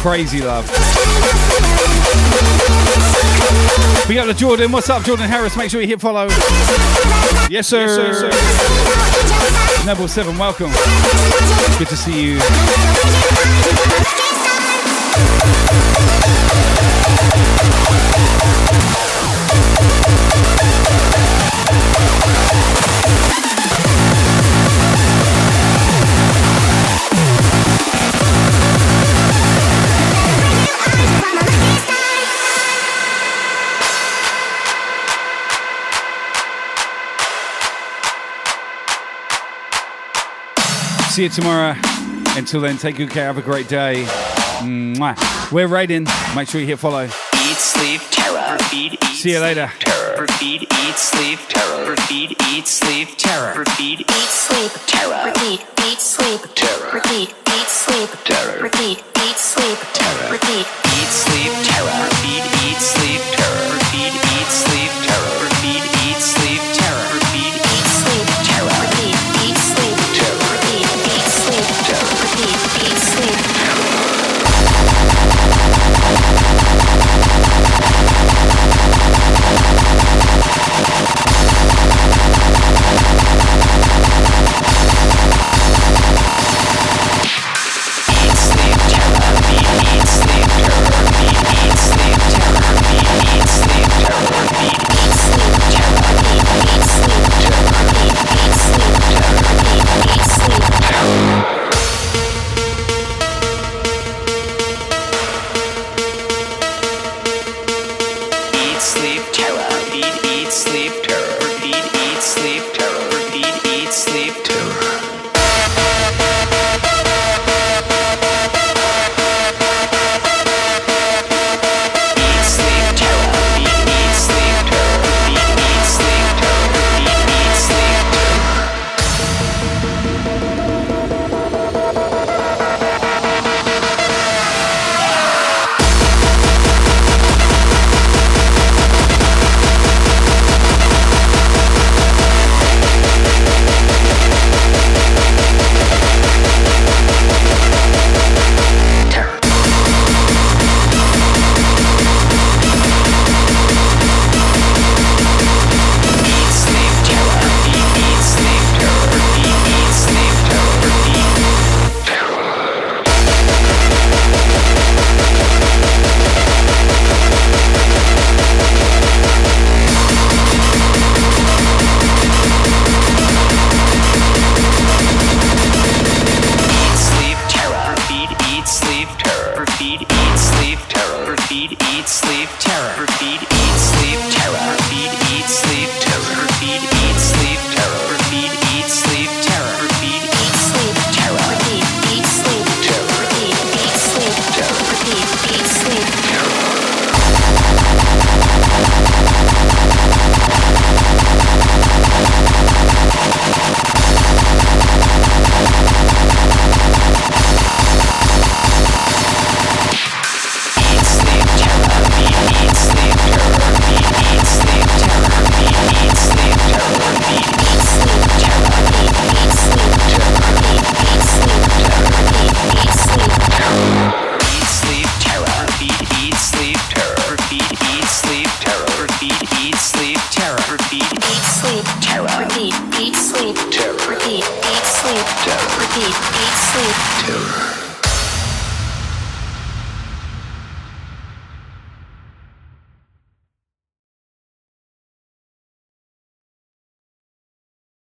[SPEAKER 11] Crazy love. We got the Jordan. What's up, Jordan Harris? Make sure you hit follow. Yes, sir. Yes, sir.
[SPEAKER 5] Noble Seven, welcome. Good to see you. See you tomorrow. Until then, take good care. Have a great day. Mwah. We're raiding. Make sure you hit follow.
[SPEAKER 15] Eat, sleep, terror. Repeat, eat,
[SPEAKER 5] See you later.
[SPEAKER 15] terror. Repeat, eat, sleep, terror. Repeat, eat, sleep, terror. Repeat, eat, sleep, terror. Repeat, eat, sleep, terror. Repeat, eat, sleep, terror. Repeat, eat, sleep, terror. Repeat, eat, sleep, terror. Repeat, eat, sleep, terror. Repeat, eat, sleep, terror.